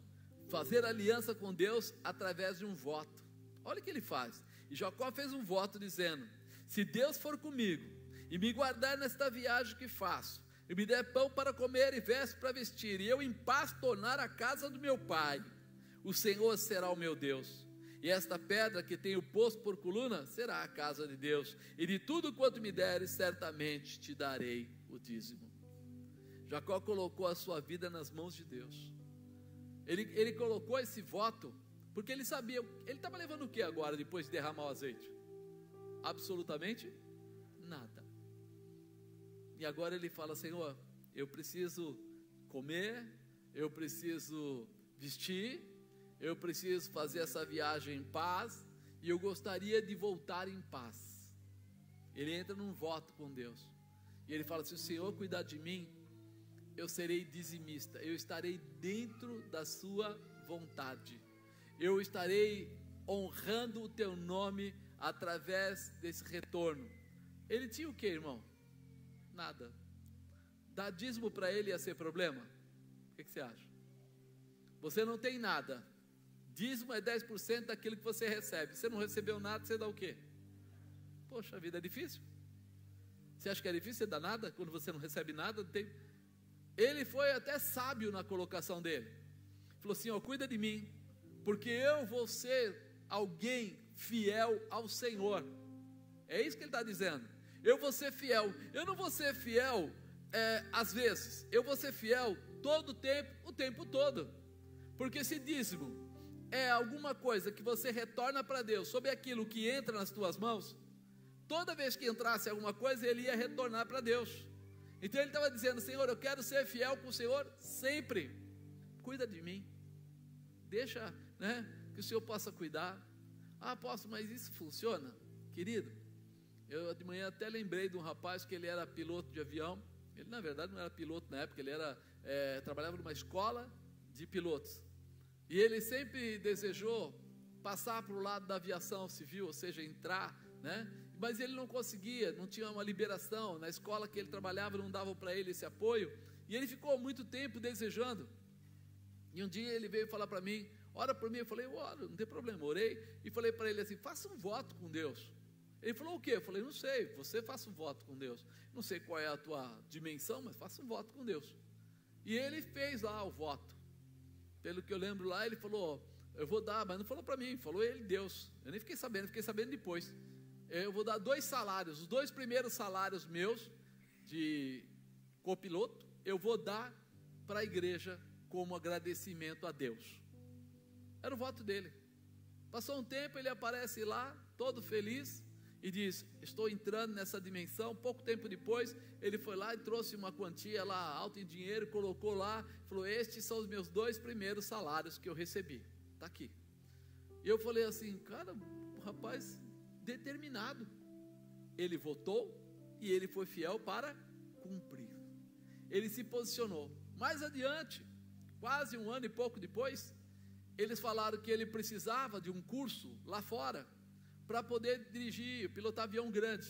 fazer aliança com Deus através de um voto. Olha o que ele faz. E Jacó fez um voto dizendo: Se Deus for comigo e me guardar nesta viagem que faço, e me der pão para comer e veste para vestir, e eu em paz tornar a casa do meu pai, o Senhor será o meu Deus. E esta pedra que tenho posto por coluna será a casa de Deus. E de tudo quanto me deres, certamente te darei o dízimo. Jacó colocou a sua vida nas mãos de Deus. Ele, ele colocou esse voto, porque ele sabia, ele estava levando o que agora, depois de derramar o azeite? Absolutamente nada. E agora ele fala: Senhor, eu preciso comer, eu preciso vestir, eu preciso fazer essa viagem em paz e eu gostaria de voltar em paz. Ele entra num voto com Deus. E ele fala: Se o Senhor cuidar de mim, eu serei dizimista, eu estarei dentro da sua vontade, eu estarei honrando o teu nome através desse retorno. Ele tinha o que, irmão? Nada. Dar dízimo para ele ia ser problema? O que, que você acha? Você não tem nada, Dízimo é 10% daquilo que você recebe. Você não recebeu nada, você dá o quê? Poxa, a vida é difícil. Você acha que é difícil você dar nada quando você não recebe nada? Não tem... Ele foi até sábio na colocação dele. Falou assim: ó, cuida de mim, porque eu vou ser alguém fiel ao Senhor. É isso que ele está dizendo. Eu vou ser fiel. Eu não vou ser fiel é, às vezes. Eu vou ser fiel todo o tempo, o tempo todo. Porque se dízimo é alguma coisa que você retorna para Deus sobre aquilo que entra nas tuas mãos, toda vez que entrasse alguma coisa, ele ia retornar para Deus. Então ele estava dizendo: Senhor, eu quero ser fiel com o Senhor sempre. Cuida de mim. Deixa, né, que o Senhor possa cuidar. Ah, apóstolo, mas isso funciona? Querido, eu de manhã até lembrei de um rapaz que ele era piloto de avião. Ele na verdade não era piloto na época, ele era é, trabalhava numa escola de pilotos. E ele sempre desejou passar para o lado da aviação civil, ou seja, entrar, né? Mas ele não conseguia, não tinha uma liberação. Na escola que ele trabalhava, não davam para ele esse apoio. E ele ficou muito tempo desejando. E um dia ele veio falar para mim: ora por mim. Eu falei: ora, não tem problema. Orei e falei para ele assim: faça um voto com Deus. Ele falou: o quê? Eu falei: não sei, você faça um voto com Deus. Não sei qual é a tua dimensão, mas faça um voto com Deus. E ele fez lá o voto. Pelo que eu lembro lá, ele falou: eu vou dar, mas não falou para mim, falou ele, Deus. Eu nem fiquei sabendo, fiquei sabendo depois. Eu vou dar dois salários, os dois primeiros salários meus de copiloto, eu vou dar para a igreja como agradecimento a Deus. Era o voto dele. Passou um tempo, ele aparece lá, todo feliz, e diz: Estou entrando nessa dimensão. Pouco tempo depois, ele foi lá e trouxe uma quantia lá alta em dinheiro, colocou lá, falou: Estes são os meus dois primeiros salários que eu recebi. Está aqui. E eu falei assim, cara, rapaz determinado. Ele votou e ele foi fiel para cumprir. Ele se posicionou. Mais adiante, quase um ano e pouco depois, eles falaram que ele precisava de um curso lá fora para poder dirigir, pilotar avião grande.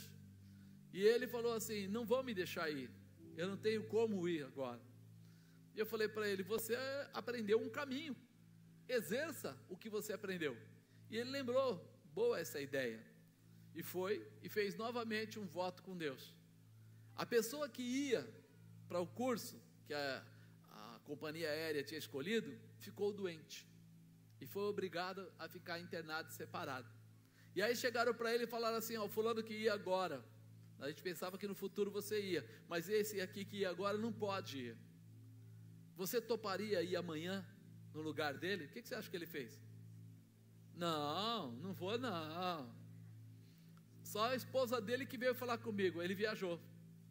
E ele falou assim: Não vão me deixar ir, eu não tenho como ir agora. E eu falei para ele: Você aprendeu um caminho, exerça o que você aprendeu. E ele lembrou: Boa essa ideia. E foi e fez novamente um voto com Deus. A pessoa que ia para o curso, que a, a companhia aérea tinha escolhido, ficou doente e foi obrigado a ficar internado separado. E aí chegaram para ele e falaram assim: Ó, fulano que ia agora, a gente pensava que no futuro você ia, mas esse aqui que ia agora não pode ir. Você toparia ir amanhã no lugar dele? O que, que você acha que ele fez? Não, não vou não. Só a esposa dele que veio falar comigo. Ele viajou.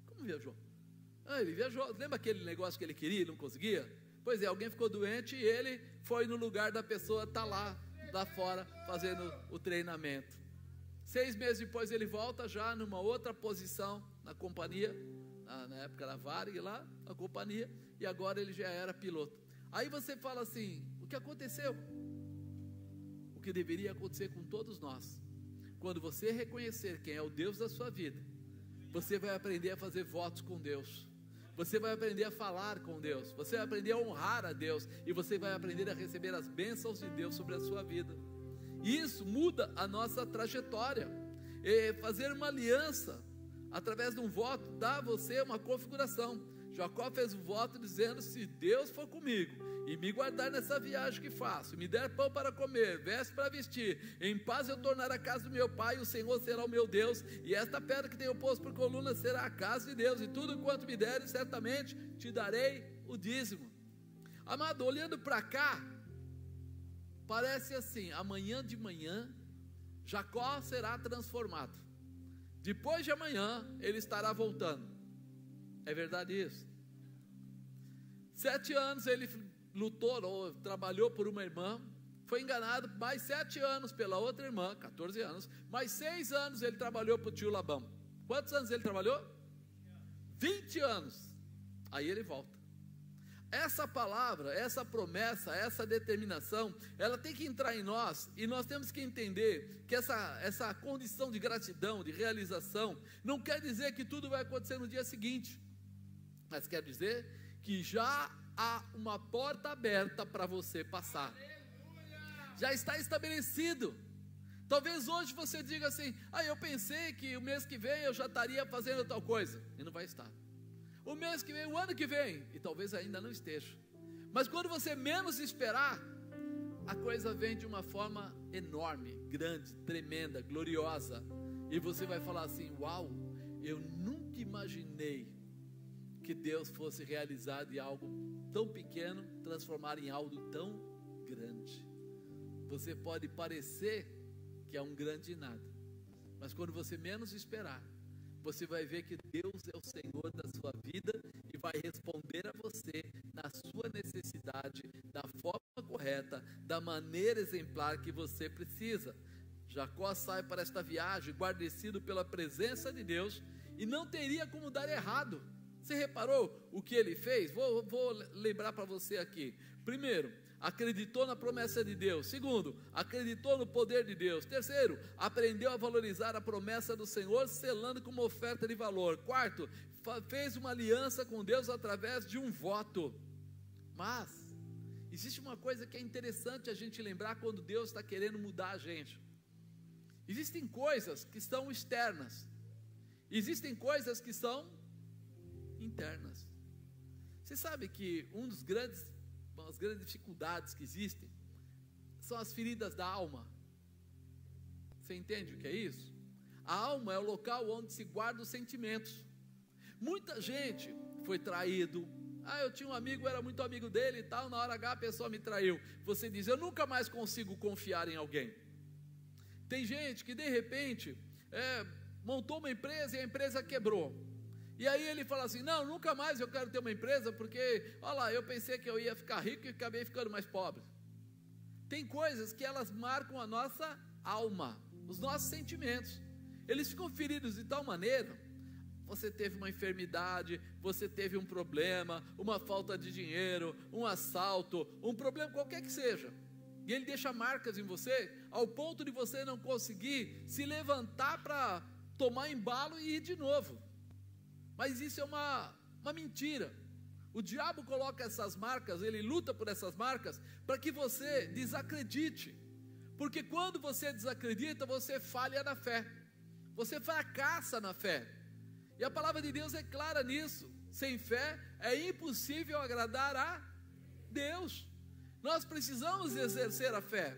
Como viajou? Ah, ele viajou. Lembra aquele negócio que ele queria e não conseguia? Pois é, alguém ficou doente e ele foi no lugar da pessoa, tá lá, lá fora, fazendo o treinamento. Seis meses depois ele volta já numa outra posição na companhia, na, na época da Varig lá, na companhia, e agora ele já era piloto. Aí você fala assim: o que aconteceu? O que deveria acontecer com todos nós. Quando você reconhecer quem é o Deus da sua vida, você vai aprender a fazer votos com Deus. Você vai aprender a falar com Deus, você vai aprender a honrar a Deus e você vai aprender a receber as bênçãos de Deus sobre a sua vida. Isso muda a nossa trajetória. E fazer uma aliança através de um voto dá a você uma configuração. Jacó fez um voto dizendo: Se Deus for comigo e me guardar nessa viagem que faço, me der pão para comer, veste para vestir, em paz eu tornar a casa do meu pai, e o Senhor será o meu Deus, e esta pedra que tenho posto por coluna será a casa de Deus, e tudo quanto me deres, certamente te darei o dízimo. Amado, olhando para cá, parece assim: amanhã de manhã, Jacó será transformado. Depois de amanhã, ele estará voltando. É verdade isso? Sete anos ele lutou, ou trabalhou por uma irmã, foi enganado mais sete anos pela outra irmã, 14 anos, mais seis anos ele trabalhou para o tio Labão. Quantos anos ele trabalhou? 20 anos. Aí ele volta. Essa palavra, essa promessa, essa determinação, ela tem que entrar em nós e nós temos que entender que essa, essa condição de gratidão, de realização, não quer dizer que tudo vai acontecer no dia seguinte, mas quer dizer que já há uma porta aberta para você passar. Já está estabelecido. Talvez hoje você diga assim: ah, eu pensei que o mês que vem eu já estaria fazendo tal coisa. E não vai estar. O mês que vem, o ano que vem, e talvez ainda não esteja. Mas quando você menos esperar, a coisa vem de uma forma enorme, grande, tremenda, gloriosa. E você vai falar assim: Uau, eu nunca imaginei que Deus fosse realizado em algo tão pequeno, transformar em algo tão grande. Você pode parecer que é um grande nada, mas quando você menos esperar, você vai ver que Deus é o Senhor da sua vida e vai responder a você na sua necessidade, da forma correta, da maneira exemplar que você precisa. Jacó sai para esta viagem guarnecido pela presença de Deus e não teria como dar errado você reparou o que ele fez? Vou, vou lembrar para você aqui. Primeiro, acreditou na promessa de Deus. Segundo, acreditou no poder de Deus. Terceiro, aprendeu a valorizar a promessa do Senhor, selando como oferta de valor. Quarto, fez uma aliança com Deus através de um voto. Mas, existe uma coisa que é interessante a gente lembrar quando Deus está querendo mudar a gente. Existem coisas que estão externas, existem coisas que são internas. Você sabe que um dos grandes as grandes dificuldades que existem são as feridas da alma. Você entende o que é isso? A alma é o local onde se guarda os sentimentos. Muita gente foi traído. Ah, eu tinha um amigo, era muito amigo dele e tal. Na hora H a pessoa me traiu. Você diz, eu nunca mais consigo confiar em alguém. Tem gente que de repente é, montou uma empresa e a empresa quebrou. E aí ele fala assim: Não, nunca mais eu quero ter uma empresa, porque, olha lá, eu pensei que eu ia ficar rico e acabei ficando mais pobre. Tem coisas que elas marcam a nossa alma, os nossos sentimentos. Eles ficam feridos de tal maneira. Você teve uma enfermidade, você teve um problema, uma falta de dinheiro, um assalto, um problema qualquer que seja. E ele deixa marcas em você, ao ponto de você não conseguir se levantar para tomar embalo e ir de novo. Mas isso é uma, uma mentira. O diabo coloca essas marcas, ele luta por essas marcas, para que você desacredite. Porque quando você desacredita, você falha na fé, você fracassa na fé. E a palavra de Deus é clara nisso. Sem fé é impossível agradar a Deus. Nós precisamos exercer a fé.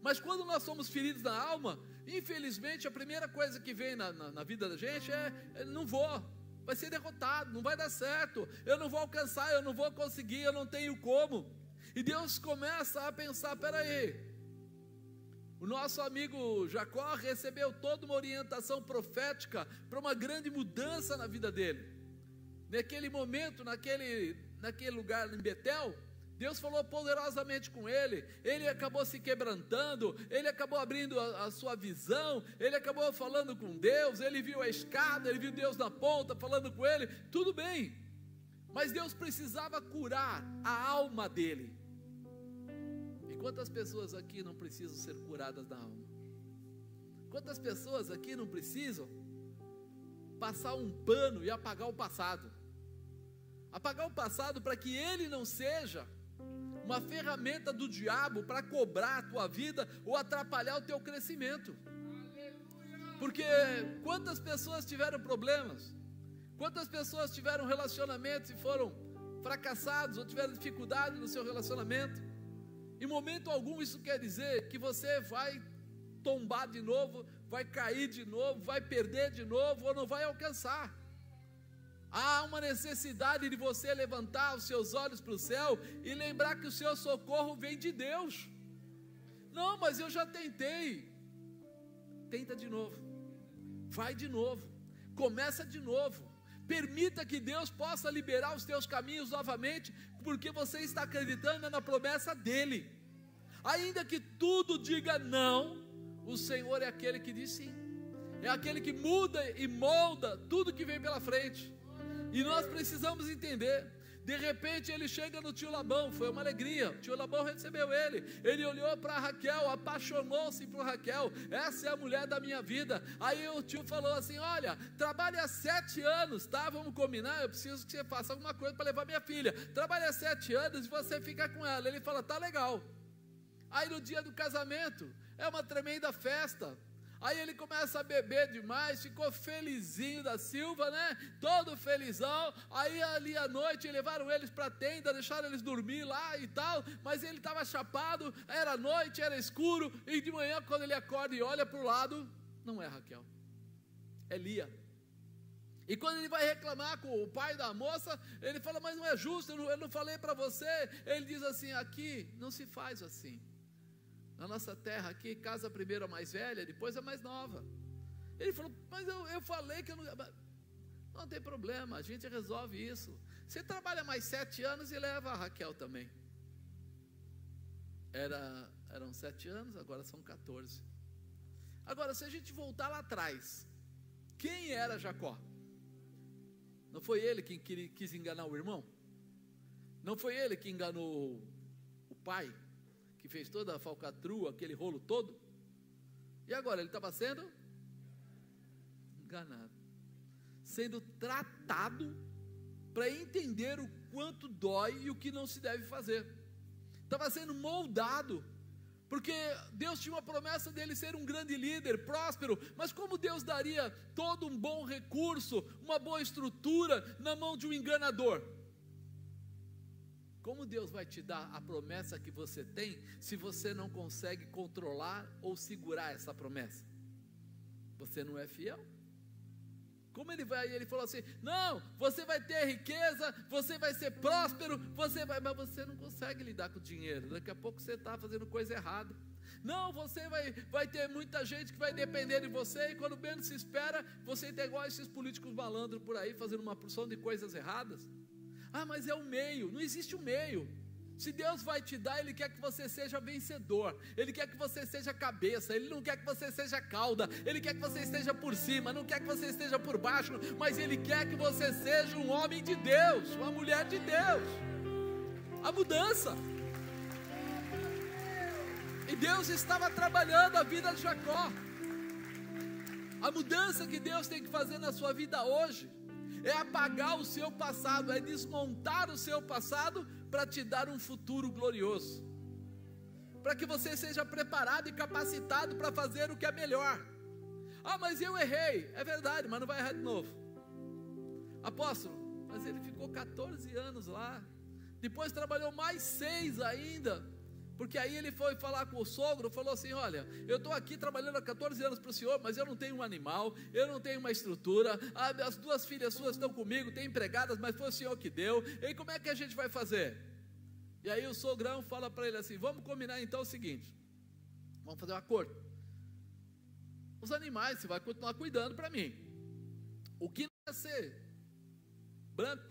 Mas quando nós somos feridos na alma, infelizmente a primeira coisa que vem na, na, na vida da gente é, é não vou, vai ser derrotado, não vai dar certo, eu não vou alcançar, eu não vou conseguir, eu não tenho como. E Deus começa a pensar: peraí, o nosso amigo Jacó recebeu toda uma orientação profética para uma grande mudança na vida dele. Naquele momento, naquele, naquele lugar em Betel, Deus falou poderosamente com ele, ele acabou se quebrantando, ele acabou abrindo a, a, sua visão, ele acabou falando com Deus, ele viu a escada, ele viu Deus na ponta falando com ele, tudo bem, mas Deus precisava curar a alma dele. E quantas pessoas aqui não precisam ser curadas da alma? Quantas pessoas aqui não precisam passar um pano e apagar o passado? Apagar o passado para que ele não seja uma ferramenta do diabo para cobrar a tua vida ou atrapalhar o teu crescimento. Porque quantas pessoas tiveram problemas? Quantas pessoas tiveram relacionamentos e foram fracassados ou tiveram dificuldade no seu relacionamento? Em momento algum isso quer dizer que você vai tombar de novo, vai cair de novo, vai perder de novo ou não vai alcançar. Há uma necessidade de você levantar os seus olhos para o céu e lembrar que o seu socorro vem de Deus. Não, mas eu já tentei. Tenta de novo. Vai de novo. Começa de novo. Permita que Deus possa liberar os teus caminhos novamente, porque você está acreditando na promessa dele. Ainda que tudo diga não, o Senhor é aquele que diz sim. É aquele que muda e molda tudo que vem pela frente. E nós precisamos entender. De repente ele chega no tio Labão, foi uma alegria. O tio Labão recebeu ele. Ele olhou para Raquel, apaixonou-se por Raquel. Essa é a mulher da minha vida. Aí o tio falou assim: Olha, trabalha sete anos, tá? Vamos combinar. Eu preciso que você faça alguma coisa para levar minha filha. Trabalha sete anos e você fica com ela. Ele fala: Tá legal. Aí no dia do casamento é uma tremenda festa. Aí ele começa a beber demais, ficou felizinho da Silva, né? Todo felizão. Aí ali à noite levaram eles para a tenda, deixaram eles dormir lá e tal. Mas ele estava chapado, era noite, era escuro. E de manhã, quando ele acorda e olha para o lado, não é Raquel, é Lia. E quando ele vai reclamar com o pai da moça, ele fala: Mas não é justo, eu não, eu não falei para você. Ele diz assim: Aqui não se faz assim. Na nossa terra aqui, casa primeiro a mais velha, depois a mais nova. Ele falou, mas eu, eu falei que eu não. Não tem problema, a gente resolve isso. Você trabalha mais sete anos e leva a Raquel também. Era, eram sete anos, agora são 14. Agora, se a gente voltar lá atrás, quem era Jacó? Não foi ele quem quis enganar o irmão? Não foi ele que enganou o pai, que fez toda a falcatrua, aquele rolo todo. E agora ele estava sendo enganado, sendo tratado para entender o quanto dói e o que não se deve fazer. Estava sendo moldado porque Deus tinha uma promessa dele ser um grande líder, próspero, mas como Deus daria todo um bom recurso, uma boa estrutura na mão de um enganador? Como Deus vai te dar a promessa que você tem se você não consegue controlar ou segurar essa promessa? Você não é fiel? Como ele vai? Ele falou assim: Não, você vai ter riqueza, você vai ser próspero, você vai, mas você não consegue lidar com o dinheiro. Daqui a pouco você está fazendo coisa errada. Não, você vai, vai ter muita gente que vai depender de você, e quando menos se espera, você está igual a esses políticos malandros por aí, fazendo uma porção de coisas erradas. Ah, mas é o meio, não existe o meio. Se Deus vai te dar, Ele quer que você seja vencedor, Ele quer que você seja cabeça, Ele não quer que você seja cauda, Ele quer que você esteja por cima, não quer que você esteja por baixo, mas Ele quer que você seja um homem de Deus, uma mulher de Deus. A mudança. E Deus estava trabalhando a vida de Jacó. A mudança que Deus tem que fazer na sua vida hoje é apagar o seu passado, é desmontar o seu passado para te dar um futuro glorioso, para que você seja preparado e capacitado para fazer o que é melhor. Ah, mas eu errei, é verdade, mas não vai errar de novo. Apóstolo, mas ele ficou 14 anos lá, depois trabalhou mais seis ainda porque aí ele foi falar com o sogro, falou assim: Olha, eu estou aqui trabalhando há 14 anos para o senhor, mas eu não tenho um animal, eu não tenho uma estrutura, as duas filhas suas estão comigo, tem empregadas, mas foi o senhor que deu, e como é que a gente vai fazer? E aí o sogrão fala para ele assim: Vamos combinar então o seguinte, vamos fazer um acordo. Os animais você vai continuar cuidando para mim, o que não é branco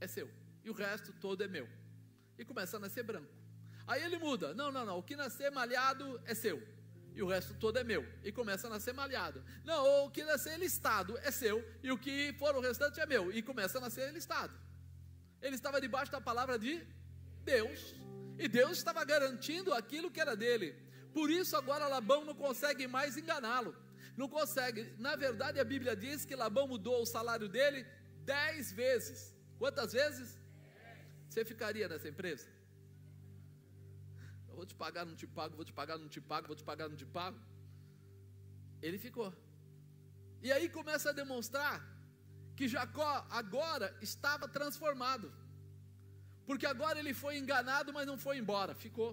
é seu, e o resto todo é meu. E começa a nascer branco. Aí ele muda: não, não, não, o que nascer malhado é seu, e o resto todo é meu, e começa a nascer malhado. Não, o que nascer listado é seu, e o que for o restante é meu, e começa a nascer listado. Ele estava debaixo da palavra de Deus, e Deus estava garantindo aquilo que era dele. Por isso agora Labão não consegue mais enganá-lo. Não consegue. Na verdade, a Bíblia diz que Labão mudou o salário dele dez vezes. Quantas vezes? Você ficaria nessa empresa? Vou te pagar, não te pago, vou te pagar, não te pago, vou te pagar, não te pago. Ele ficou. E aí começa a demonstrar que Jacó agora estava transformado. Porque agora ele foi enganado, mas não foi embora, ficou.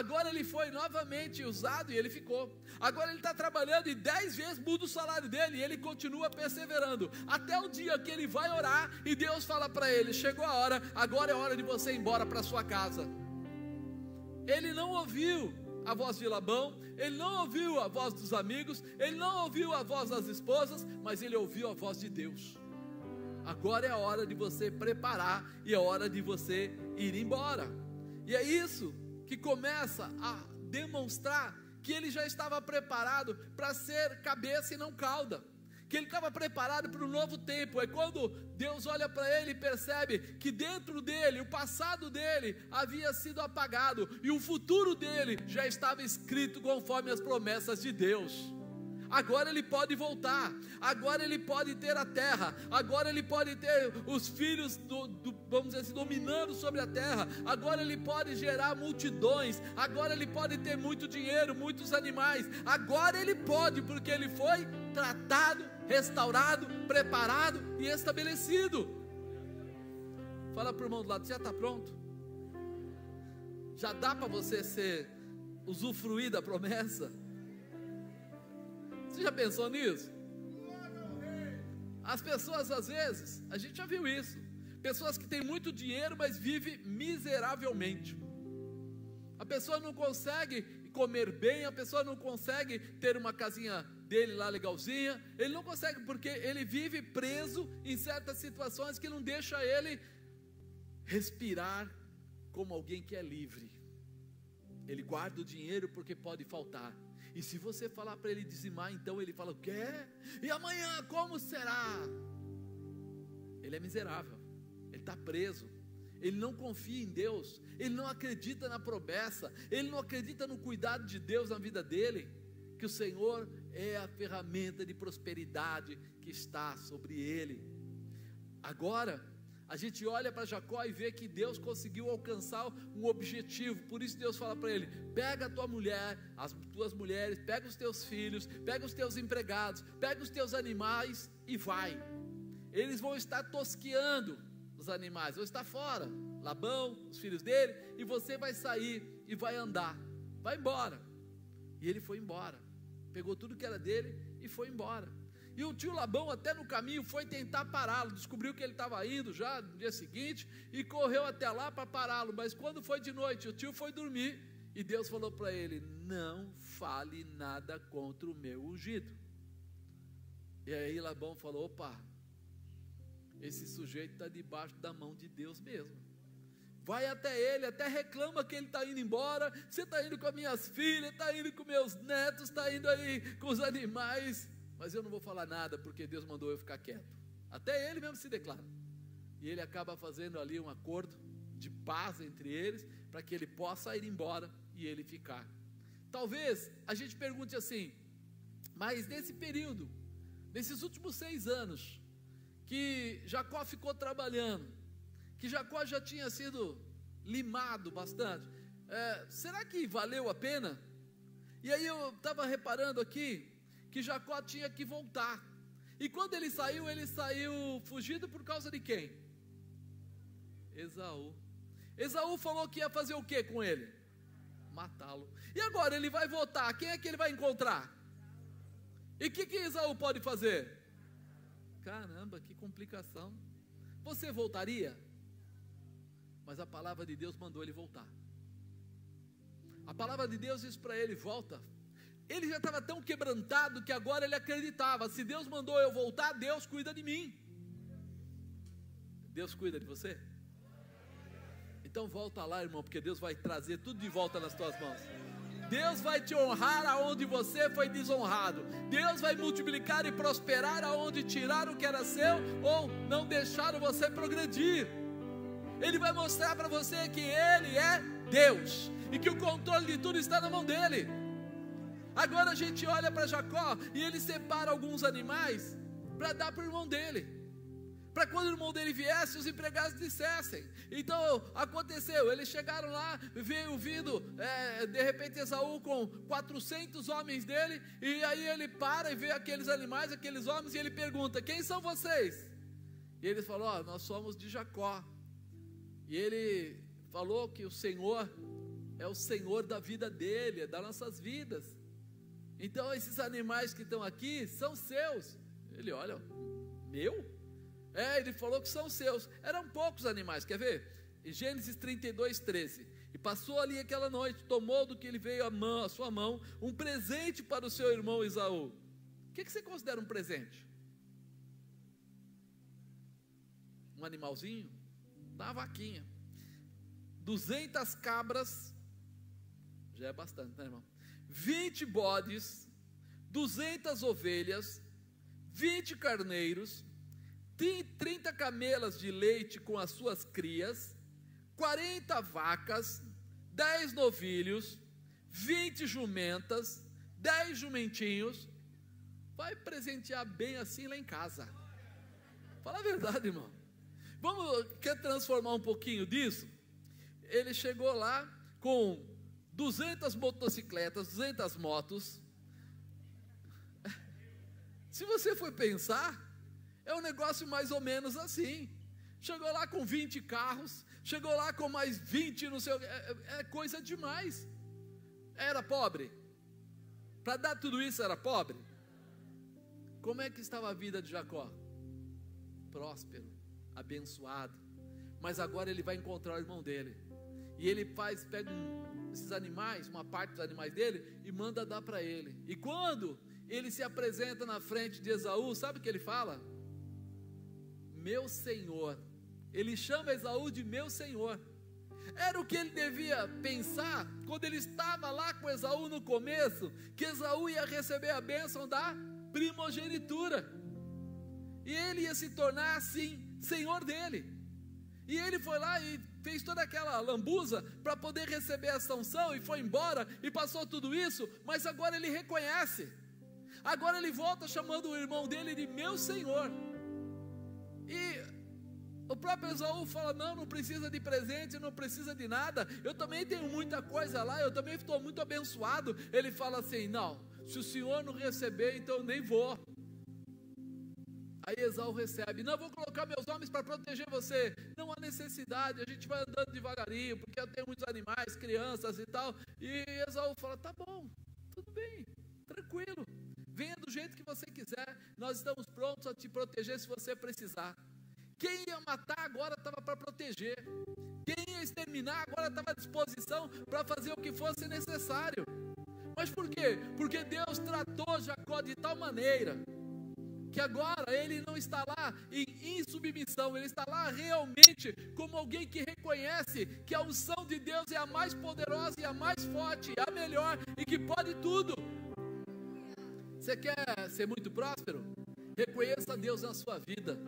Agora ele foi novamente usado e ele ficou. Agora ele está trabalhando e dez vezes muda o salário dele e ele continua perseverando. Até o dia que ele vai orar e Deus fala para ele: chegou a hora, agora é hora de você ir embora para sua casa. Ele não ouviu a voz de Labão, ele não ouviu a voz dos amigos, ele não ouviu a voz das esposas, mas ele ouviu a voz de Deus. Agora é a hora de você preparar e é hora de você ir embora. E é isso que começa a demonstrar que ele já estava preparado para ser cabeça e não cauda que ele estava preparado para um novo tempo. É quando Deus olha para ele e percebe que dentro dele, o passado dele havia sido apagado e o futuro dele já estava escrito conforme as promessas de Deus. Agora ele pode voltar, agora ele pode ter a terra, agora ele pode ter os filhos, do, do, vamos dizer assim, dominando sobre a terra, agora ele pode gerar multidões, agora ele pode ter muito dinheiro, muitos animais, agora ele pode, porque ele foi tratado restaurado, preparado e estabelecido. Fala para o irmão do lado, já está pronto? Já dá para você ser usufruir da promessa? Você já pensou nisso? As pessoas às vezes, a gente já viu isso. Pessoas que têm muito dinheiro, mas vivem miseravelmente. A pessoa não consegue comer bem, a pessoa não consegue ter uma casinha dele lá legalzinha. Ele não consegue porque ele vive preso em certas situações que não deixa ele respirar como alguém que é livre. Ele guarda o dinheiro porque pode faltar. E se você falar para ele dizimar, então ele fala: Quer? E amanhã como será? Ele é miserável, ele está preso, ele não confia em Deus, ele não acredita na promessa, ele não acredita no cuidado de Deus na vida dele, que o Senhor é a ferramenta de prosperidade que está sobre ele. Agora, a gente olha para Jacó e vê que Deus conseguiu alcançar um objetivo. Por isso Deus fala para ele: pega a tua mulher, as tuas mulheres, pega os teus filhos, pega os teus empregados, pega os teus animais e vai. Eles vão estar tosqueando os animais, vão estar fora. Labão, os filhos dele, e você vai sair e vai andar. Vai embora. E ele foi embora. Pegou tudo que era dele e foi embora. E o tio Labão, até no caminho, foi tentar pará-lo. Descobriu que ele estava indo já no dia seguinte e correu até lá para pará-lo. Mas quando foi de noite, o tio foi dormir e Deus falou para ele: Não fale nada contra o meu ungido. E aí Labão falou: Opa, esse sujeito está debaixo da mão de Deus mesmo. Vai até ele, até reclama que ele está indo embora. Você está indo com as minhas filhas, está indo com meus netos, está indo aí com os animais mas eu não vou falar nada porque Deus mandou eu ficar quieto. Até ele mesmo se declara. E ele acaba fazendo ali um acordo de paz entre eles, para que ele possa ir embora e ele ficar. Talvez a gente pergunte assim, mas nesse período, nesses últimos seis anos, que Jacó ficou trabalhando, que Jacó já tinha sido limado bastante, é, será que valeu a pena? E aí eu estava reparando aqui, que Jacó tinha que voltar. E quando ele saiu, ele saiu fugido por causa de quem? Esaú. Esaú falou que ia fazer o que com ele? Matá-lo. E agora ele vai voltar, quem é que ele vai encontrar? E o que, que Esaú pode fazer? Caramba, que complicação. Você voltaria? Mas a palavra de Deus mandou ele voltar. A palavra de Deus diz para ele: volta, ele já estava tão quebrantado que agora ele acreditava: se Deus mandou eu voltar, Deus cuida de mim. Deus cuida de você? Então volta lá, irmão, porque Deus vai trazer tudo de volta nas tuas mãos. Deus vai te honrar aonde você foi desonrado. Deus vai multiplicar e prosperar aonde tiraram o que era seu ou não deixaram você progredir. Ele vai mostrar para você que Ele é Deus e que o controle de tudo está na mão dele. Agora a gente olha para Jacó e ele separa alguns animais para dar para o irmão dele. Para quando o irmão dele viesse, os empregados dissessem. Então aconteceu, eles chegaram lá, veio vindo, é, de repente Esaú com 400 homens dele, e aí ele para e vê aqueles animais, aqueles homens, e ele pergunta: Quem são vocês? E eles falam: oh, Nós somos de Jacó. E ele falou que o Senhor é o Senhor da vida dele, é das nossas vidas. Então esses animais que estão aqui são seus. Ele olha, meu? É, ele falou que são seus. Eram poucos animais, quer ver? Em Gênesis 32, 13. E passou ali aquela noite, tomou do que ele veio a, mão, a sua mão, um presente para o seu irmão Isaú. O que, que você considera um presente? Um animalzinho? Uma vaquinha. 200 cabras, já é bastante, né, irmão? 20 bodes, 200 ovelhas, 20 carneiros, 30 camelas de leite com as suas crias, 40 vacas, 10 novilhos, 20 jumentas, 10 jumentinhos. Vai presentear bem assim lá em casa. Fala a verdade, irmão. Vamos, quer transformar um pouquinho disso? Ele chegou lá com 200 motocicletas, 200 motos. Se você for pensar, é um negócio mais ou menos assim. Chegou lá com 20 carros, chegou lá com mais 20 no seu. É, é coisa demais. Era pobre. Para dar tudo isso era pobre. Como é que estava a vida de Jacó? Próspero, abençoado. Mas agora ele vai encontrar o irmão dele. E ele faz, pega um, esses animais, uma parte dos animais dele, e manda dar para ele. E quando ele se apresenta na frente de Esaú, sabe o que ele fala? Meu senhor. Ele chama Esaú de meu senhor. Era o que ele devia pensar quando ele estava lá com Esaú no começo, que Esaú ia receber a bênção da primogenitura. E ele ia se tornar assim, senhor dele. E ele foi lá e fez toda aquela lambuza para poder receber essa unção e foi embora e passou tudo isso, mas agora ele reconhece. Agora ele volta chamando o irmão dele de meu senhor. E o próprio Esaú fala: Não, não precisa de presente, não precisa de nada. Eu também tenho muita coisa lá, eu também estou muito abençoado. Ele fala assim: Não, se o senhor não receber, então eu nem vou. Aí Esaú recebe: Não, vou colocar meus homens para proteger você. Não há necessidade, a gente vai andando devagarinho, porque eu tenho muitos animais, crianças e tal. E Esaú fala: Tá bom, tudo bem, tranquilo. Venha do jeito que você quiser, nós estamos prontos a te proteger se você precisar. Quem ia matar agora estava para proteger. Quem ia exterminar agora estava à disposição para fazer o que fosse necessário. Mas por quê? Porque Deus tratou Jacó de tal maneira que agora ele não está lá em insubmissão, ele está lá realmente como alguém que reconhece que a unção de Deus é a mais poderosa e a mais forte, a melhor e que pode tudo. Você quer ser muito próspero? Reconheça Deus na sua vida.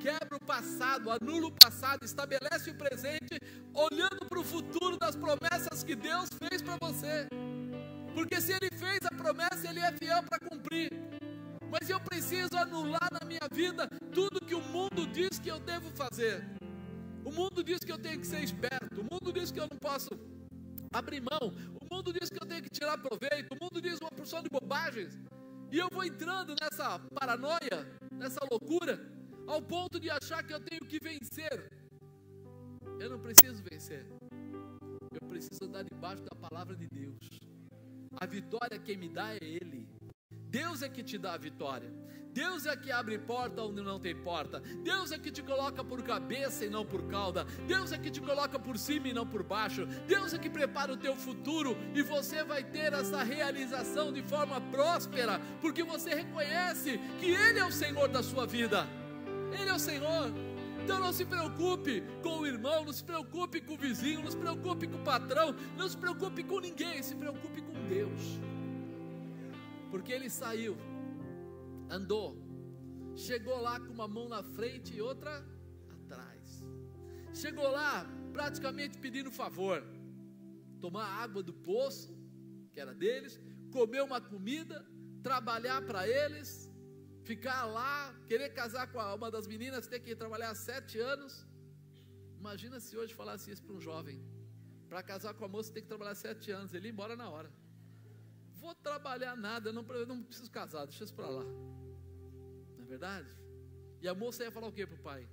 Quebra o passado, anula o passado, estabelece o presente, olhando para o futuro das promessas que Deus fez para você. Porque se Ele fez a promessa, Ele é fiel para cumprir mas eu preciso anular na minha vida tudo que o mundo diz que eu devo fazer. O mundo diz que eu tenho que ser esperto, o mundo diz que eu não posso abrir mão, o mundo diz que eu tenho que tirar proveito, o mundo diz uma porção de bobagens. E eu vou entrando nessa paranoia, nessa loucura, ao ponto de achar que eu tenho que vencer. Eu não preciso vencer. Eu preciso andar debaixo da palavra de Deus. A vitória quem me dá é Ele. Deus é que te dá a vitória. Deus é que abre porta onde não tem porta. Deus é que te coloca por cabeça e não por cauda. Deus é que te coloca por cima e não por baixo. Deus é que prepara o teu futuro e você vai ter essa realização de forma próspera, porque você reconhece que Ele é o Senhor da sua vida. Ele é o Senhor. Então não se preocupe com o irmão, não se preocupe com o vizinho, não se preocupe com o patrão, não se preocupe com ninguém, se preocupe com Deus. Porque ele saiu, andou, chegou lá com uma mão na frente e outra atrás. Chegou lá praticamente pedindo favor. Tomar água do poço, que era deles, comer uma comida, trabalhar para eles, ficar lá, querer casar com uma das meninas, ter que trabalhar sete anos. Imagina se hoje falasse isso para um jovem. Para casar com a moça tem que trabalhar sete anos, ele ia embora na hora vou trabalhar nada, eu não, eu não preciso casar, deixa isso para lá. Não é verdade? E a moça ia falar o que para o pai?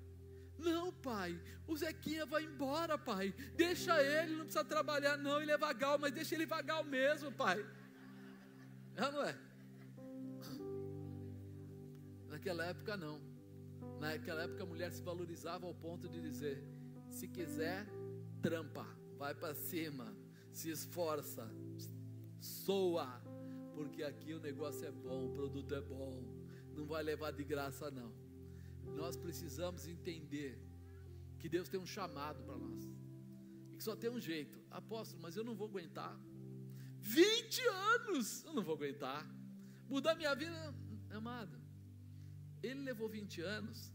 Não, pai, o Zequinha vai embora, pai. Deixa ele, não precisa trabalhar, não. Ele é vagal, mas deixa ele vagal mesmo, pai. É não é? Naquela época, não. Naquela época, a mulher se valorizava ao ponto de dizer: se quiser, trampa, vai para cima, se esforça, soa, porque aqui o negócio é bom, o produto é bom, não vai levar de graça não. Nós precisamos entender que Deus tem um chamado para nós. E que só tem um jeito. Apóstolo, mas eu não vou aguentar. 20 anos, eu não vou aguentar. Mudar minha vida, amado. Ele levou 20 anos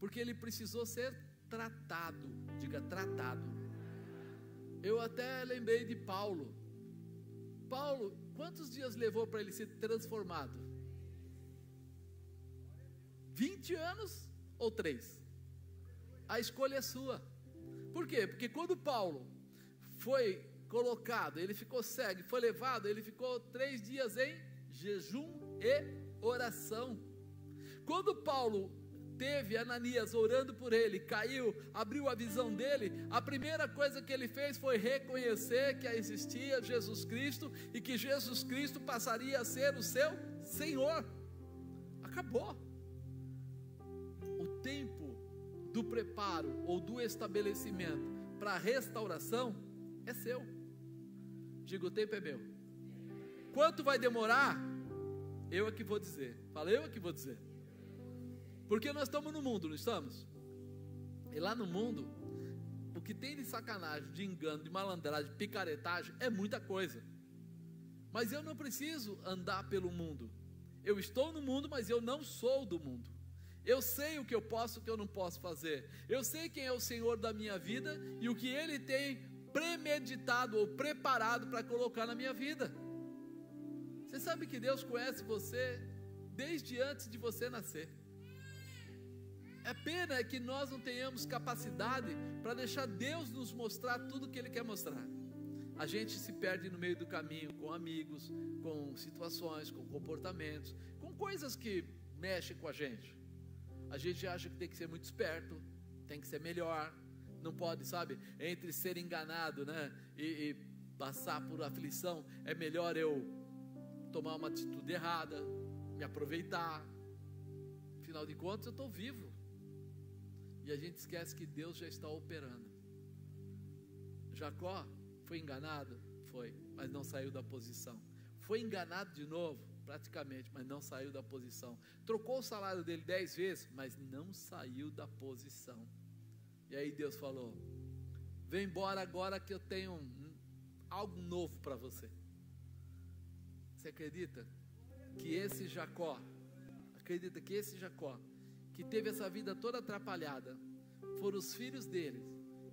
porque ele precisou ser tratado. Diga tratado. Eu até lembrei de Paulo. Paulo, quantos dias levou para ele ser transformado? 20 anos ou 3? A escolha é sua. Por quê? Porque quando Paulo foi colocado, ele ficou cego, foi levado, ele ficou três dias em jejum e oração. Quando Paulo teve Ananias orando por ele, caiu, abriu a visão dele, a primeira coisa que ele fez foi reconhecer que existia Jesus Cristo e que Jesus Cristo passaria a ser o seu Senhor. Acabou. O tempo do preparo ou do estabelecimento para a restauração é seu. Diga, o tempo é meu. Quanto vai demorar? Eu é que vou dizer. Fala, eu é que vou dizer. Porque nós estamos no mundo, não estamos? E lá no mundo, o que tem de sacanagem, de engano, de malandragem, de picaretagem é muita coisa. Mas eu não preciso andar pelo mundo. Eu estou no mundo, mas eu não sou do mundo. Eu sei o que eu posso e o que eu não posso fazer. Eu sei quem é o Senhor da minha vida e o que Ele tem premeditado ou preparado para colocar na minha vida. Você sabe que Deus conhece você desde antes de você nascer. É pena que nós não tenhamos capacidade para deixar Deus nos mostrar tudo o que Ele quer mostrar. A gente se perde no meio do caminho com amigos, com situações, com comportamentos, com coisas que mexem com a gente. A gente acha que tem que ser muito esperto, tem que ser melhor, não pode, sabe? Entre ser enganado, né? E, e passar por aflição, é melhor eu tomar uma atitude errada, me aproveitar. Afinal de contas, eu estou vivo. E a gente esquece que Deus já está operando. Jacó foi enganado? Foi, mas não saiu da posição. Foi enganado de novo? Praticamente, mas não saiu da posição. Trocou o salário dele dez vezes, mas não saiu da posição. E aí Deus falou: Vem embora agora que eu tenho um, algo novo para você. Você acredita que esse Jacó, acredita que esse Jacó, que teve essa vida toda atrapalhada, foram os filhos deles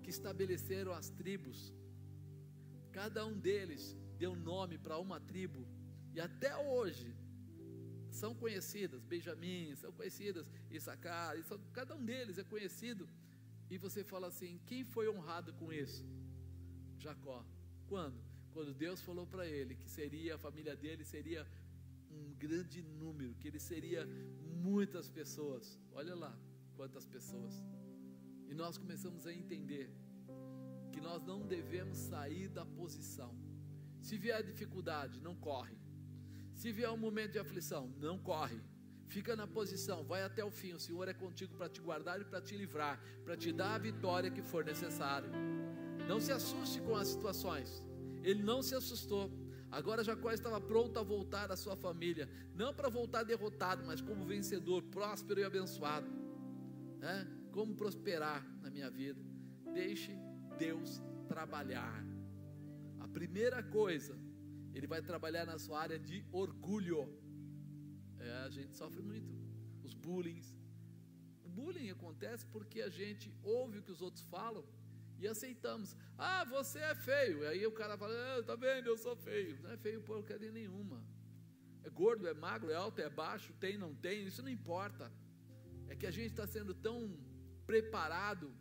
que estabeleceram as tribos. Cada um deles deu nome para uma tribo e até hoje são conhecidas, Benjamim, são conhecidas, Issacar, cada um deles é conhecido. E você fala assim: quem foi honrado com isso? Jacó. Quando? Quando Deus falou para ele que seria a família dele seria grande número, que ele seria muitas pessoas. Olha lá quantas pessoas. E nós começamos a entender que nós não devemos sair da posição. Se vier dificuldade, não corre. Se vier um momento de aflição, não corre. Fica na posição, vai até o fim. O Senhor é contigo para te guardar e para te livrar, para te dar a vitória que for necessário. Não se assuste com as situações. Ele não se assustou. Agora Jacó estava pronto a voltar à sua família, não para voltar derrotado, mas como vencedor, próspero e abençoado. É? Como prosperar na minha vida? Deixe Deus trabalhar. A primeira coisa, Ele vai trabalhar na sua área de orgulho. É, a gente sofre muito. Os bullying. O bullying acontece porque a gente ouve o que os outros falam e aceitamos. Ah, você é feio. E aí o cara fala, ah, tá vendo, eu sou feio. Não é feio porcaria nenhuma. É gordo, é magro, é alto, é baixo, tem, não tem, isso não importa. É que a gente está sendo tão preparado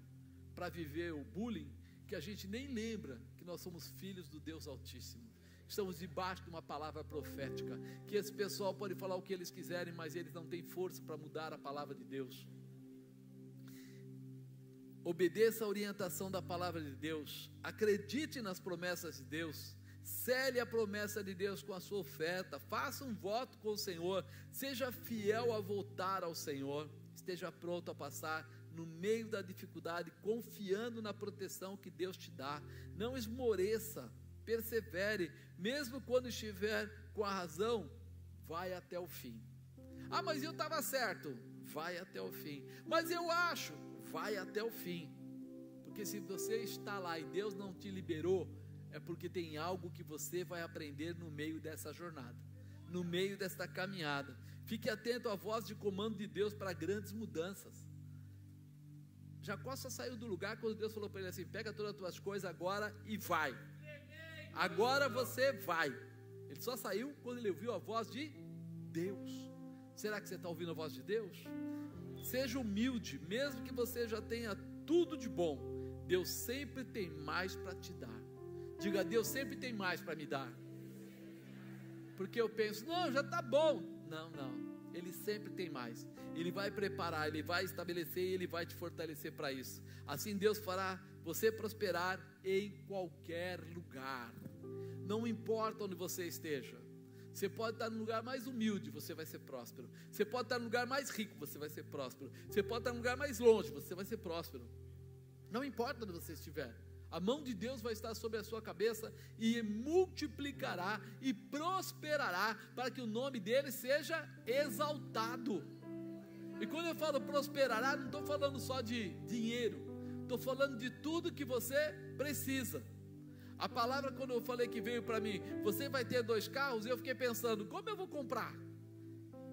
para viver o bullying que a gente nem lembra que nós somos filhos do Deus Altíssimo. Estamos debaixo de uma palavra profética. Que esse pessoal pode falar o que eles quiserem, mas eles não têm força para mudar a palavra de Deus. Obedeça a orientação da palavra de Deus. Acredite nas promessas de Deus. Cele a promessa de Deus com a sua oferta. Faça um voto com o Senhor. Seja fiel a voltar ao Senhor. Esteja pronto a passar no meio da dificuldade, confiando na proteção que Deus te dá. Não esmoreça, persevere, mesmo quando estiver com a razão, vai até o fim. Ah, mas eu estava certo, vai até o fim. Mas eu acho, vai até o fim. Porque se você está lá e Deus não te liberou, é porque tem algo que você vai aprender no meio dessa jornada, no meio desta caminhada. Fique atento à voz de comando de Deus para grandes mudanças. Jacó só saiu do lugar quando Deus falou para ele assim: pega todas as tuas coisas agora e vai. Agora você vai. Ele só saiu quando ele ouviu a voz de Deus. Será que você está ouvindo a voz de Deus? Seja humilde, mesmo que você já tenha tudo de bom, Deus sempre tem mais para te dar. Diga, Deus sempre tem mais para me dar. Porque eu penso, não, já está bom. Não, não. Ele sempre tem mais. Ele vai preparar, ele vai estabelecer e ele vai te fortalecer para isso. Assim Deus fará você prosperar em qualquer lugar. Não importa onde você esteja. Você pode estar no lugar mais humilde, você vai ser próspero. Você pode estar no lugar mais rico, você vai ser próspero. Você pode estar no lugar mais longe, você vai ser próspero. Não importa onde você estiver. A mão de Deus vai estar sobre a sua cabeça e multiplicará e prosperará para que o nome dele seja exaltado. E quando eu falo prosperará, não estou falando só de dinheiro, estou falando de tudo que você precisa. A palavra, quando eu falei que veio para mim, você vai ter dois carros, eu fiquei pensando, como eu vou comprar?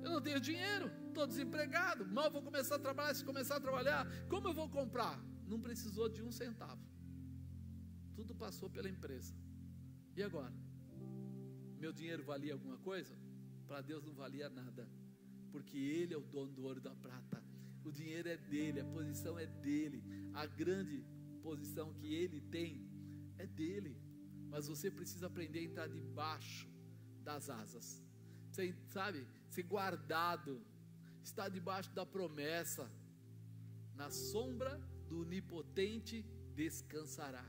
Eu não tenho dinheiro, estou desempregado, mal vou começar a trabalhar. Se começar a trabalhar, como eu vou comprar? Não precisou de um centavo. Tudo passou pela empresa. E agora? Meu dinheiro valia alguma coisa? Para Deus não valia nada, porque Ele é o dono do ouro e da prata. O dinheiro é dele, a posição é dele, a grande posição que ele tem é dele. Mas você precisa aprender a entrar debaixo das asas. Você sabe, ser guardado, estar debaixo da promessa, na sombra do onipotente descansará.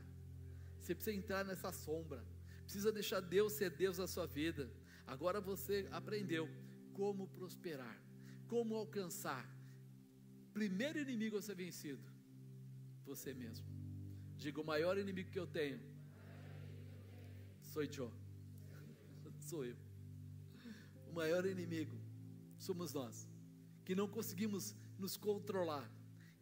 Você precisa entrar nessa sombra, precisa deixar Deus ser Deus na sua vida. Agora você aprendeu como prosperar, como alcançar. Primeiro inimigo a ser vencido, você mesmo. Diga: o maior inimigo que eu tenho, sou eu. Sou eu. O maior inimigo somos nós, que não conseguimos nos controlar,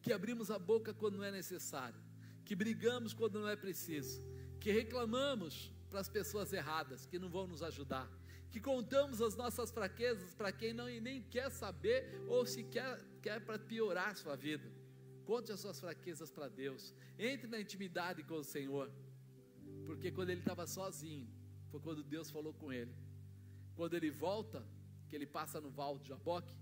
que abrimos a boca quando não é necessário, que brigamos quando não é preciso, que reclamamos para as pessoas erradas que não vão nos ajudar, que contamos as nossas fraquezas para quem não nem quer saber ou se quer, quer para piorar a sua vida. Conte as suas fraquezas para Deus, entre na intimidade com o Senhor, porque quando ele estava sozinho, foi quando Deus falou com ele. Quando ele volta, que ele passa no val de Jaboque,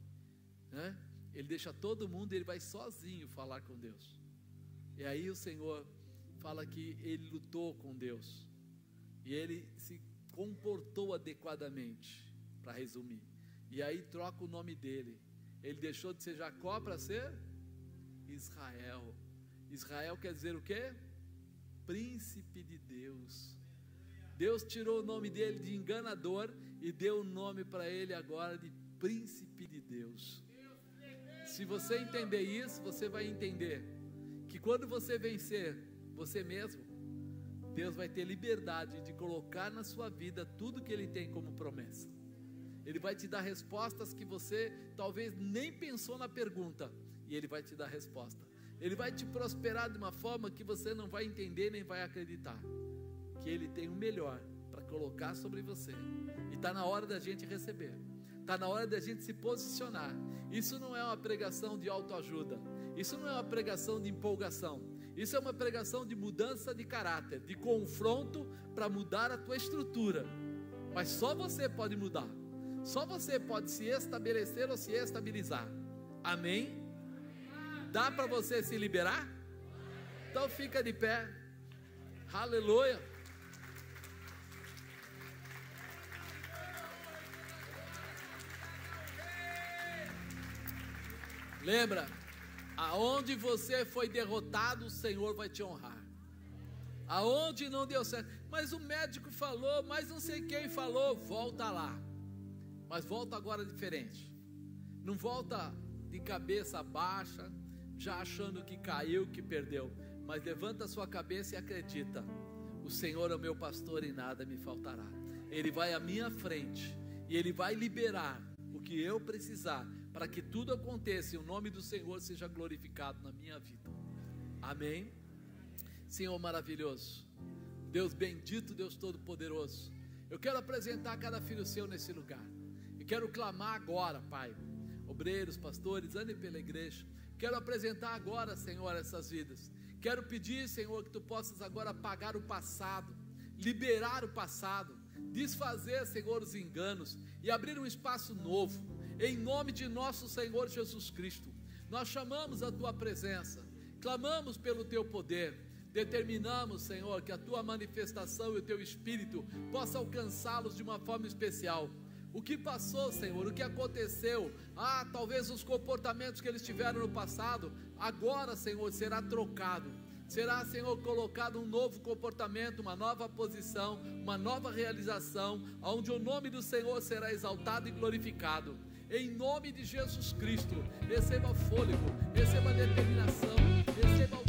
né? ele deixa todo mundo e ele vai sozinho falar com Deus. E aí o Senhor fala que ele lutou com Deus, e ele se comportou adequadamente, para resumir. E aí troca o nome dele. Ele deixou de ser Jacó para ser Israel. Israel quer dizer o quê? Príncipe de Deus. Deus tirou o nome dele de enganador e deu o nome para ele agora de príncipe de Deus. Se você entender isso, você vai entender que quando você vencer você mesmo, Deus vai ter liberdade de colocar na sua vida tudo que Ele tem como promessa. Ele vai te dar respostas que você talvez nem pensou na pergunta, e Ele vai te dar resposta. Ele vai te prosperar de uma forma que você não vai entender nem vai acreditar. Que Ele tem o melhor para colocar sobre você. E está na hora da gente receber. Está na hora da gente se posicionar. Isso não é uma pregação de autoajuda. Isso não é uma pregação de empolgação. Isso é uma pregação de mudança de caráter, de confronto para mudar a tua estrutura. Mas só você pode mudar. Só você pode se estabelecer ou se estabilizar. Amém? Dá para você se liberar? Então fica de pé. Aleluia. Lembra? Aonde você foi derrotado, o Senhor vai te honrar. Aonde não deu certo, mas o médico falou, mas não sei quem falou, volta lá. Mas volta agora diferente. Não volta de cabeça baixa, já achando que caiu, que perdeu. Mas levanta a sua cabeça e acredita: o Senhor é o meu pastor e nada me faltará. Ele vai à minha frente e ele vai liberar o que eu precisar para que tudo aconteça e o nome do Senhor seja glorificado na minha vida. Amém. Senhor maravilhoso, Deus bendito, Deus todo-poderoso. Eu quero apresentar cada filho seu nesse lugar. E quero clamar agora, Pai. Obreiros, pastores, andem pela igreja. Quero apresentar agora, Senhor, essas vidas. Quero pedir, Senhor, que tu possas agora apagar o passado, liberar o passado, desfazer, Senhor, os enganos e abrir um espaço novo em nome de nosso Senhor Jesus Cristo, nós chamamos a tua presença, clamamos pelo teu poder, determinamos, Senhor, que a tua manifestação e o teu espírito possa alcançá-los de uma forma especial. O que passou, Senhor, o que aconteceu, ah, talvez os comportamentos que eles tiveram no passado, agora, Senhor, será trocado. Será, Senhor, colocado um novo comportamento, uma nova posição, uma nova realização, onde o nome do Senhor será exaltado e glorificado em nome de Jesus Cristo. Receba fôlego, receba determinação, receba